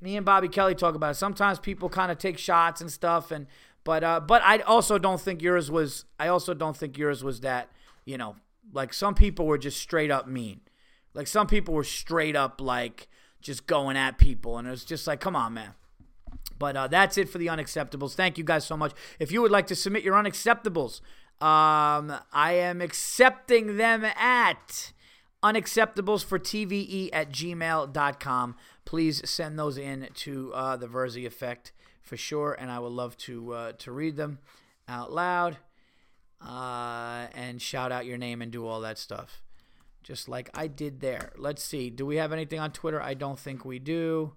Me and Bobby Kelly talk about it. Sometimes people kind of take shots and stuff, and but uh, but I also don't think yours was. I also don't think yours was that. You know, like some people were just straight up mean. Like some people were straight up like just going at people, and it was just like, come on, man but uh, that's it for the unacceptables. Thank you guys so much. If you would like to submit your unacceptables, um, I am accepting them at unacceptables for TVE at gmail.com. Please send those in to uh, the Virzi Effect for sure, and I would love to uh, to read them out loud uh, and shout out your name and do all that stuff, just like I did there. Let's see. Do we have anything on Twitter? I don't think we do.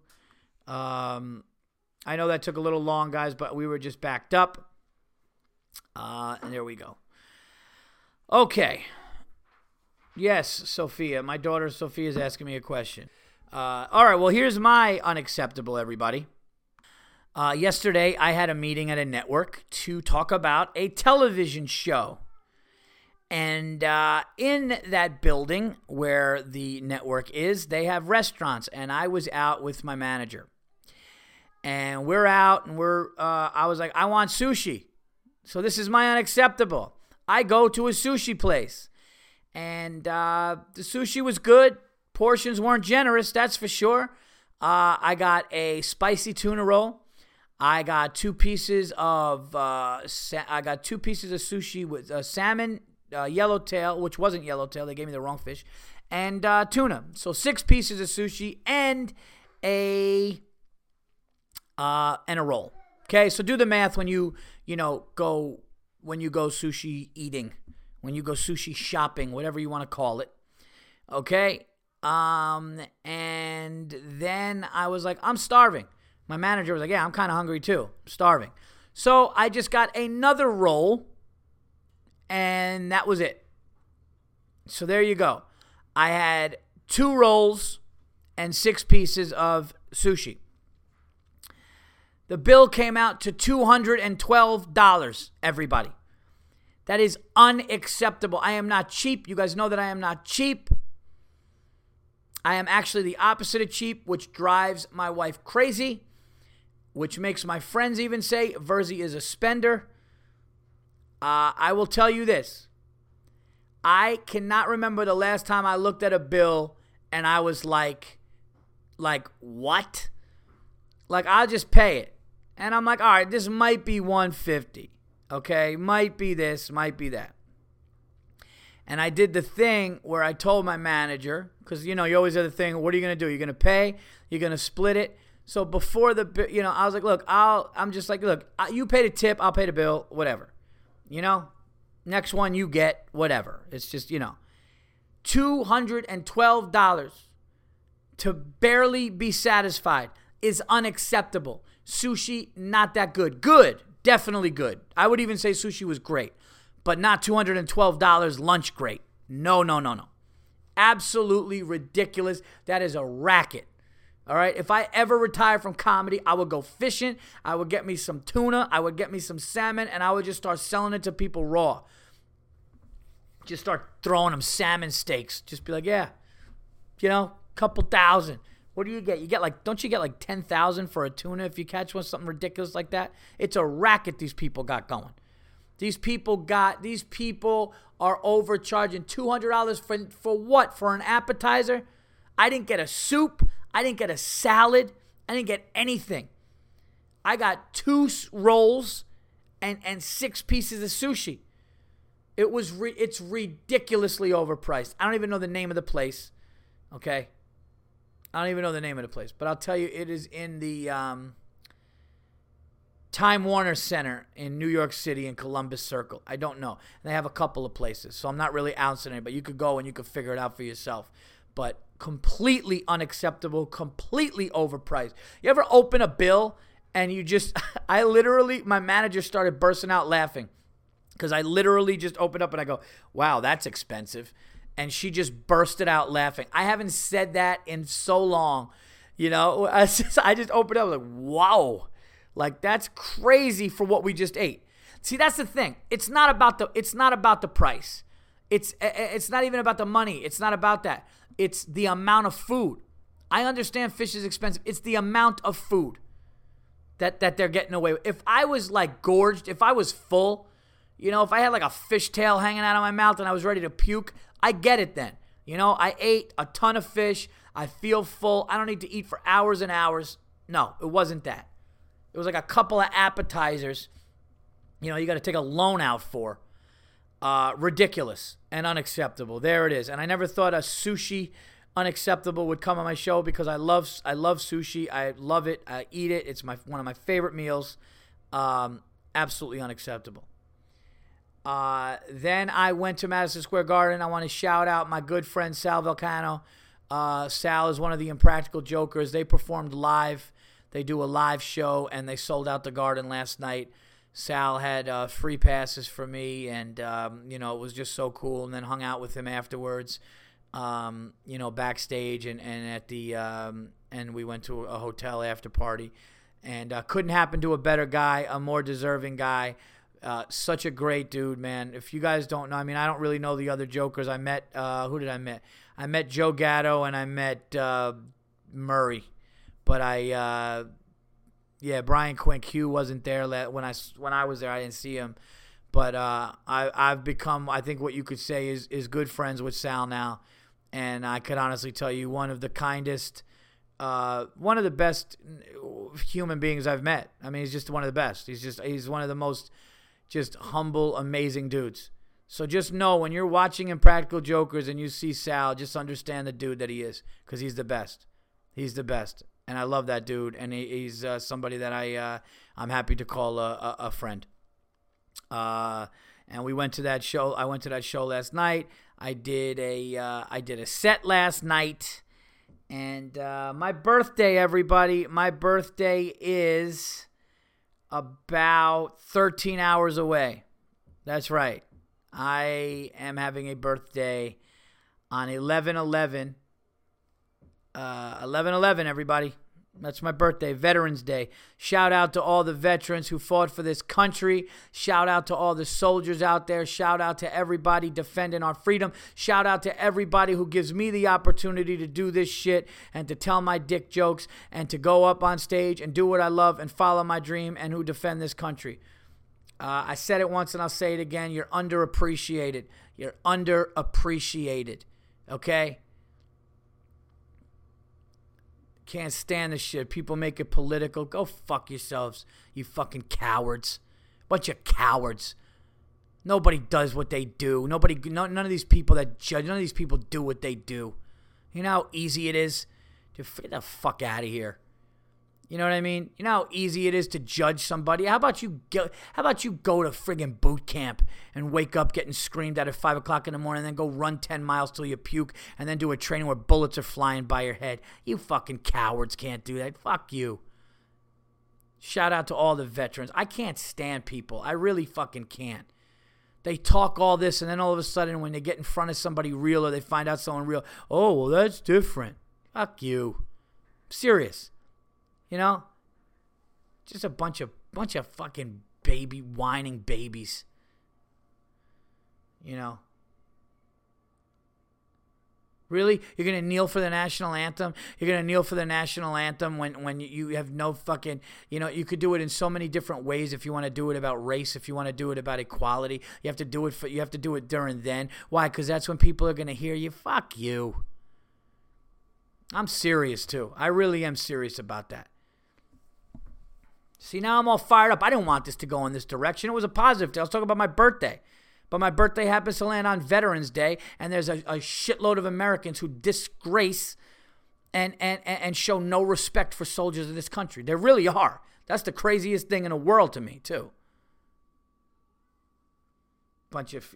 Um, I know that took a little long, guys, but we were just backed up. Uh, and there we go. Okay. Yes, Sophia. My daughter Sophia is asking me a question. Uh, all right. Well, here's my unacceptable, everybody. Uh, yesterday, I had a meeting at a network to talk about a television show. And uh, in that building where the network is, they have restaurants. And I was out with my manager and we're out and we're uh, i was like i want sushi. So this is my unacceptable. I go to a sushi place. And uh, the sushi was good. Portions weren't generous that's for sure. Uh, i got a spicy tuna roll. I got two pieces of uh, sa- i got two pieces of sushi with uh, salmon uh, yellowtail which wasn't yellowtail they gave me the wrong fish and tuna. So six pieces of sushi and a uh, and a roll. Okay, so do the math when you you know go when you go sushi eating, when you go sushi shopping, whatever you want to call it. Okay, um, and then I was like, I'm starving. My manager was like, Yeah, I'm kind of hungry too, I'm starving. So I just got another roll, and that was it. So there you go. I had two rolls and six pieces of sushi. The bill came out to $212, everybody. That is unacceptable. I am not cheap. You guys know that I am not cheap. I am actually the opposite of cheap, which drives my wife crazy, which makes my friends even say Virzi is a spender. Uh, I will tell you this I cannot remember the last time I looked at a bill and I was like, like, what? Like, I'll just pay it. And I'm like, all right, this might be 150. Okay, might be this, might be that. And I did the thing where I told my manager, because you know, you always have the thing, what are you gonna do? You're gonna pay, you're gonna split it. So before the, you know, I was like, look, I'll, I'm just like, look, you pay the tip, I'll pay the bill, whatever. You know, next one you get, whatever. It's just, you know, $212 to barely be satisfied is unacceptable. Sushi, not that good. Good, definitely good. I would even say sushi was great, but not $212 lunch great. No, no, no, no. Absolutely ridiculous. That is a racket. All right. If I ever retire from comedy, I would go fishing. I would get me some tuna. I would get me some salmon, and I would just start selling it to people raw. Just start throwing them salmon steaks. Just be like, yeah, you know, couple thousand. What do you get? You get like, don't you get like 10,000 for a tuna if you catch one, something ridiculous like that? It's a racket these people got going. These people got, these people are overcharging $200 for, for what? For an appetizer? I didn't get a soup. I didn't get a salad. I didn't get anything. I got two rolls and, and six pieces of sushi. It was re- it's ridiculously overpriced. I don't even know the name of the place. Okay, I don't even know the name of the place, but I'll tell you, it is in the um, Time Warner Center in New York City in Columbus Circle. I don't know. And They have a couple of places, so I'm not really ouncing it, but you could go and you could figure it out for yourself. But completely unacceptable, completely overpriced. You ever open a bill and you just, I literally, my manager started bursting out laughing because I literally just opened up and I go, wow, that's expensive. And she just bursted out laughing. I haven't said that in so long. You know, I just, I just opened up like, wow, like that's crazy for what we just ate. See, that's the thing. It's not about the it's not about the price. It's it's not even about the money. It's not about that. It's the amount of food. I understand fish is expensive. It's the amount of food that that they're getting away with. If I was like gorged, if I was full, you know, if I had like a fish tail hanging out of my mouth and I was ready to puke, I get it then. You know, I ate a ton of fish. I feel full. I don't need to eat for hours and hours. No, it wasn't that. It was like a couple of appetizers. You know, you got to take a loan out for. Uh, ridiculous and unacceptable. There it is. And I never thought a sushi unacceptable would come on my show because I love I love sushi. I love it. I eat it. It's my one of my favorite meals. Um, absolutely unacceptable. Uh, then I went to Madison Square Garden. I want to shout out my good friend Sal Vulcano. Uh, Sal is one of the Impractical Jokers. They performed live. They do a live show, and they sold out the Garden last night. Sal had uh, free passes for me, and um, you know it was just so cool. And then hung out with him afterwards, um, you know, backstage and and at the um, and we went to a hotel after party, and uh, couldn't happen to a better guy, a more deserving guy. Uh, such a great dude, man. If you guys don't know, I mean, I don't really know the other Jokers. I met, uh, who did I met? I met Joe Gatto and I met uh, Murray, but I uh, yeah, Brian Quinn Q wasn't there when I when I was there. I didn't see him, but uh, I I've become I think what you could say is is good friends with Sal now, and I could honestly tell you one of the kindest, uh, one of the best human beings I've met. I mean, he's just one of the best. He's just he's one of the most just humble, amazing dudes. So just know when you're watching Impractical Jokers and you see Sal, just understand the dude that he is because he's the best. He's the best and I love that dude, and he, he's uh, somebody that I uh, I'm happy to call a, a, a friend. Uh, and we went to that show. I went to that show last night. I did a uh, I did a set last night, and uh, my birthday, everybody. My birthday is about 13 hours away. That's right. I am having a birthday on 11 11 uh, 11 11, everybody. That's my birthday, Veterans Day. Shout out to all the veterans who fought for this country. Shout out to all the soldiers out there. Shout out to everybody defending our freedom. Shout out to everybody who gives me the opportunity to do this shit and to tell my dick jokes and to go up on stage and do what I love and follow my dream and who defend this country. Uh, I said it once and I'll say it again. You're underappreciated. You're underappreciated. Okay? Can't stand this shit. People make it political. Go fuck yourselves, you fucking cowards. Bunch of cowards. Nobody does what they do. Nobody, no, none of these people that judge, none of these people do what they do. You know how easy it is to get the fuck out of here. You know what I mean? You know how easy it is to judge somebody. How about you go? How about you go to friggin' boot camp and wake up getting screamed at at five o'clock in the morning, and then go run ten miles till you puke, and then do a training where bullets are flying by your head? You fucking cowards can't do that. Fuck you. Shout out to all the veterans. I can't stand people. I really fucking can't. They talk all this, and then all of a sudden, when they get in front of somebody real or they find out someone real, oh well, that's different. Fuck you. serious. You know? Just a bunch of bunch of fucking baby whining babies. You know? Really? You're gonna kneel for the national anthem? You're gonna kneel for the national anthem when when you have no fucking you know you could do it in so many different ways. If you want to do it about race, if you want to do it about equality, you have to do it for you have to do it during then. Why? Because that's when people are gonna hear you. Fuck you. I'm serious too. I really am serious about that. See, now I'm all fired up. I didn't want this to go in this direction. It was a positive. Day. I was talking about my birthday. But my birthday happens to land on Veterans Day, and there's a, a shitload of Americans who disgrace and, and, and show no respect for soldiers of this country. There really are. That's the craziest thing in the world to me, too. Bunch of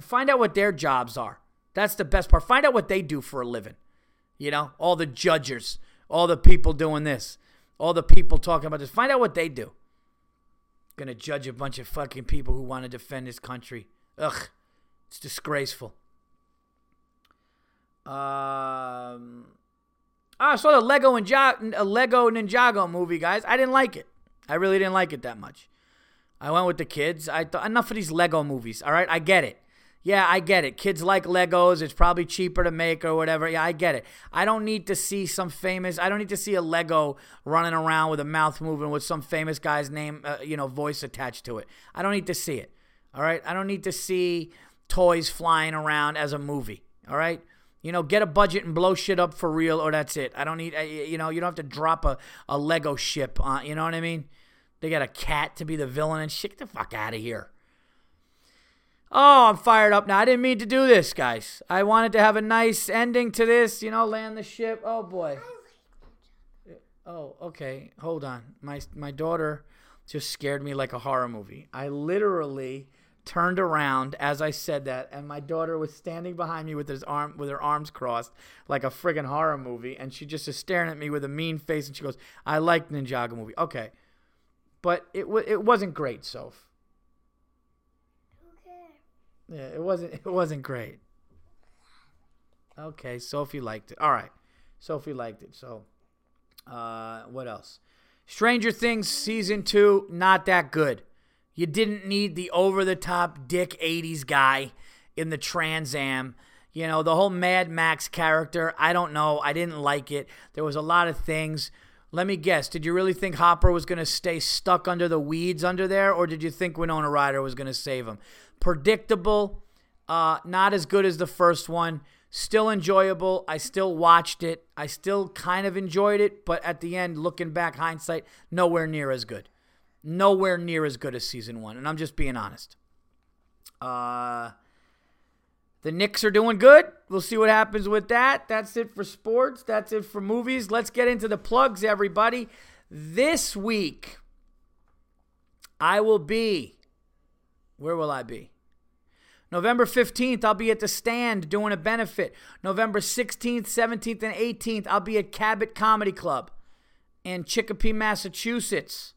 find out what their jobs are. That's the best part. Find out what they do for a living. You know, all the judges, all the people doing this, all the people talking about this. Find out what they do. Gonna judge a bunch of fucking people who want to defend this country. Ugh, it's disgraceful. Um, I saw the Lego and Ninjago, Lego Ninjago movie, guys. I didn't like it. I really didn't like it that much. I went with the kids. I thought enough of these Lego movies. All right, I get it. Yeah, I get it. Kids like Legos. It's probably cheaper to make or whatever. Yeah, I get it. I don't need to see some famous. I don't need to see a Lego running around with a mouth moving with some famous guy's name, uh, you know, voice attached to it. I don't need to see it. All right. I don't need to see toys flying around as a movie. All right. You know, get a budget and blow shit up for real, or that's it. I don't need, you know, you don't have to drop a, a Lego ship on, you know what I mean? They got a cat to be the villain and shit. Get the fuck out of here. Oh, I'm fired up now. I didn't mean to do this, guys. I wanted to have a nice ending to this, you know, land the ship. Oh boy. Oh, okay. Hold on. My my daughter just scared me like a horror movie. I literally turned around as I said that, and my daughter was standing behind me with his arm with her arms crossed like a friggin' horror movie, and she just is staring at me with a mean face, and she goes, "I like Ninjago movie." Okay, but it w- it wasn't great, Soph. Yeah, it wasn't it wasn't great. Okay, Sophie liked it. All right. Sophie liked it. So uh what else? Stranger Things season 2 not that good. You didn't need the over the top dick 80s guy in the Trans Am. You know, the whole Mad Max character, I don't know. I didn't like it. There was a lot of things. Let me guess. Did you really think Hopper was going to stay stuck under the weeds under there, or did you think Winona Ryder was going to save him? Predictable, uh, not as good as the first one. Still enjoyable. I still watched it. I still kind of enjoyed it, but at the end, looking back, hindsight, nowhere near as good. Nowhere near as good as season one. And I'm just being honest. Uh, the Knicks are doing good. We'll see what happens with that. That's it for sports. That's it for movies. Let's get into the plugs, everybody. This week, I will be where will I be? November 15th, I'll be at the stand doing a benefit. November 16th, 17th, and 18th, I'll be at Cabot Comedy Club in Chicopee, Massachusetts.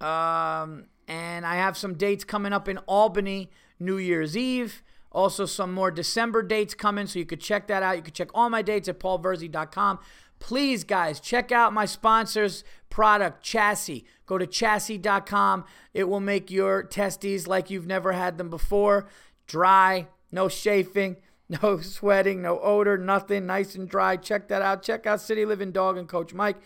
Um, and I have some dates coming up in Albany, New Year's Eve. Also, some more December dates coming, so you could check that out. You could check all my dates at paulvirzi.com. Please, guys, check out my sponsors' product, Chassis. Go to chassis.com. It will make your testes like you've never had them before. Dry, no chafing, no sweating, no odor, nothing. Nice and dry. Check that out. Check out City Living Dog and Coach Mike.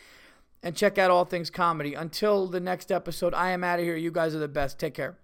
And check out All Things Comedy. Until the next episode, I am out of here. You guys are the best. Take care.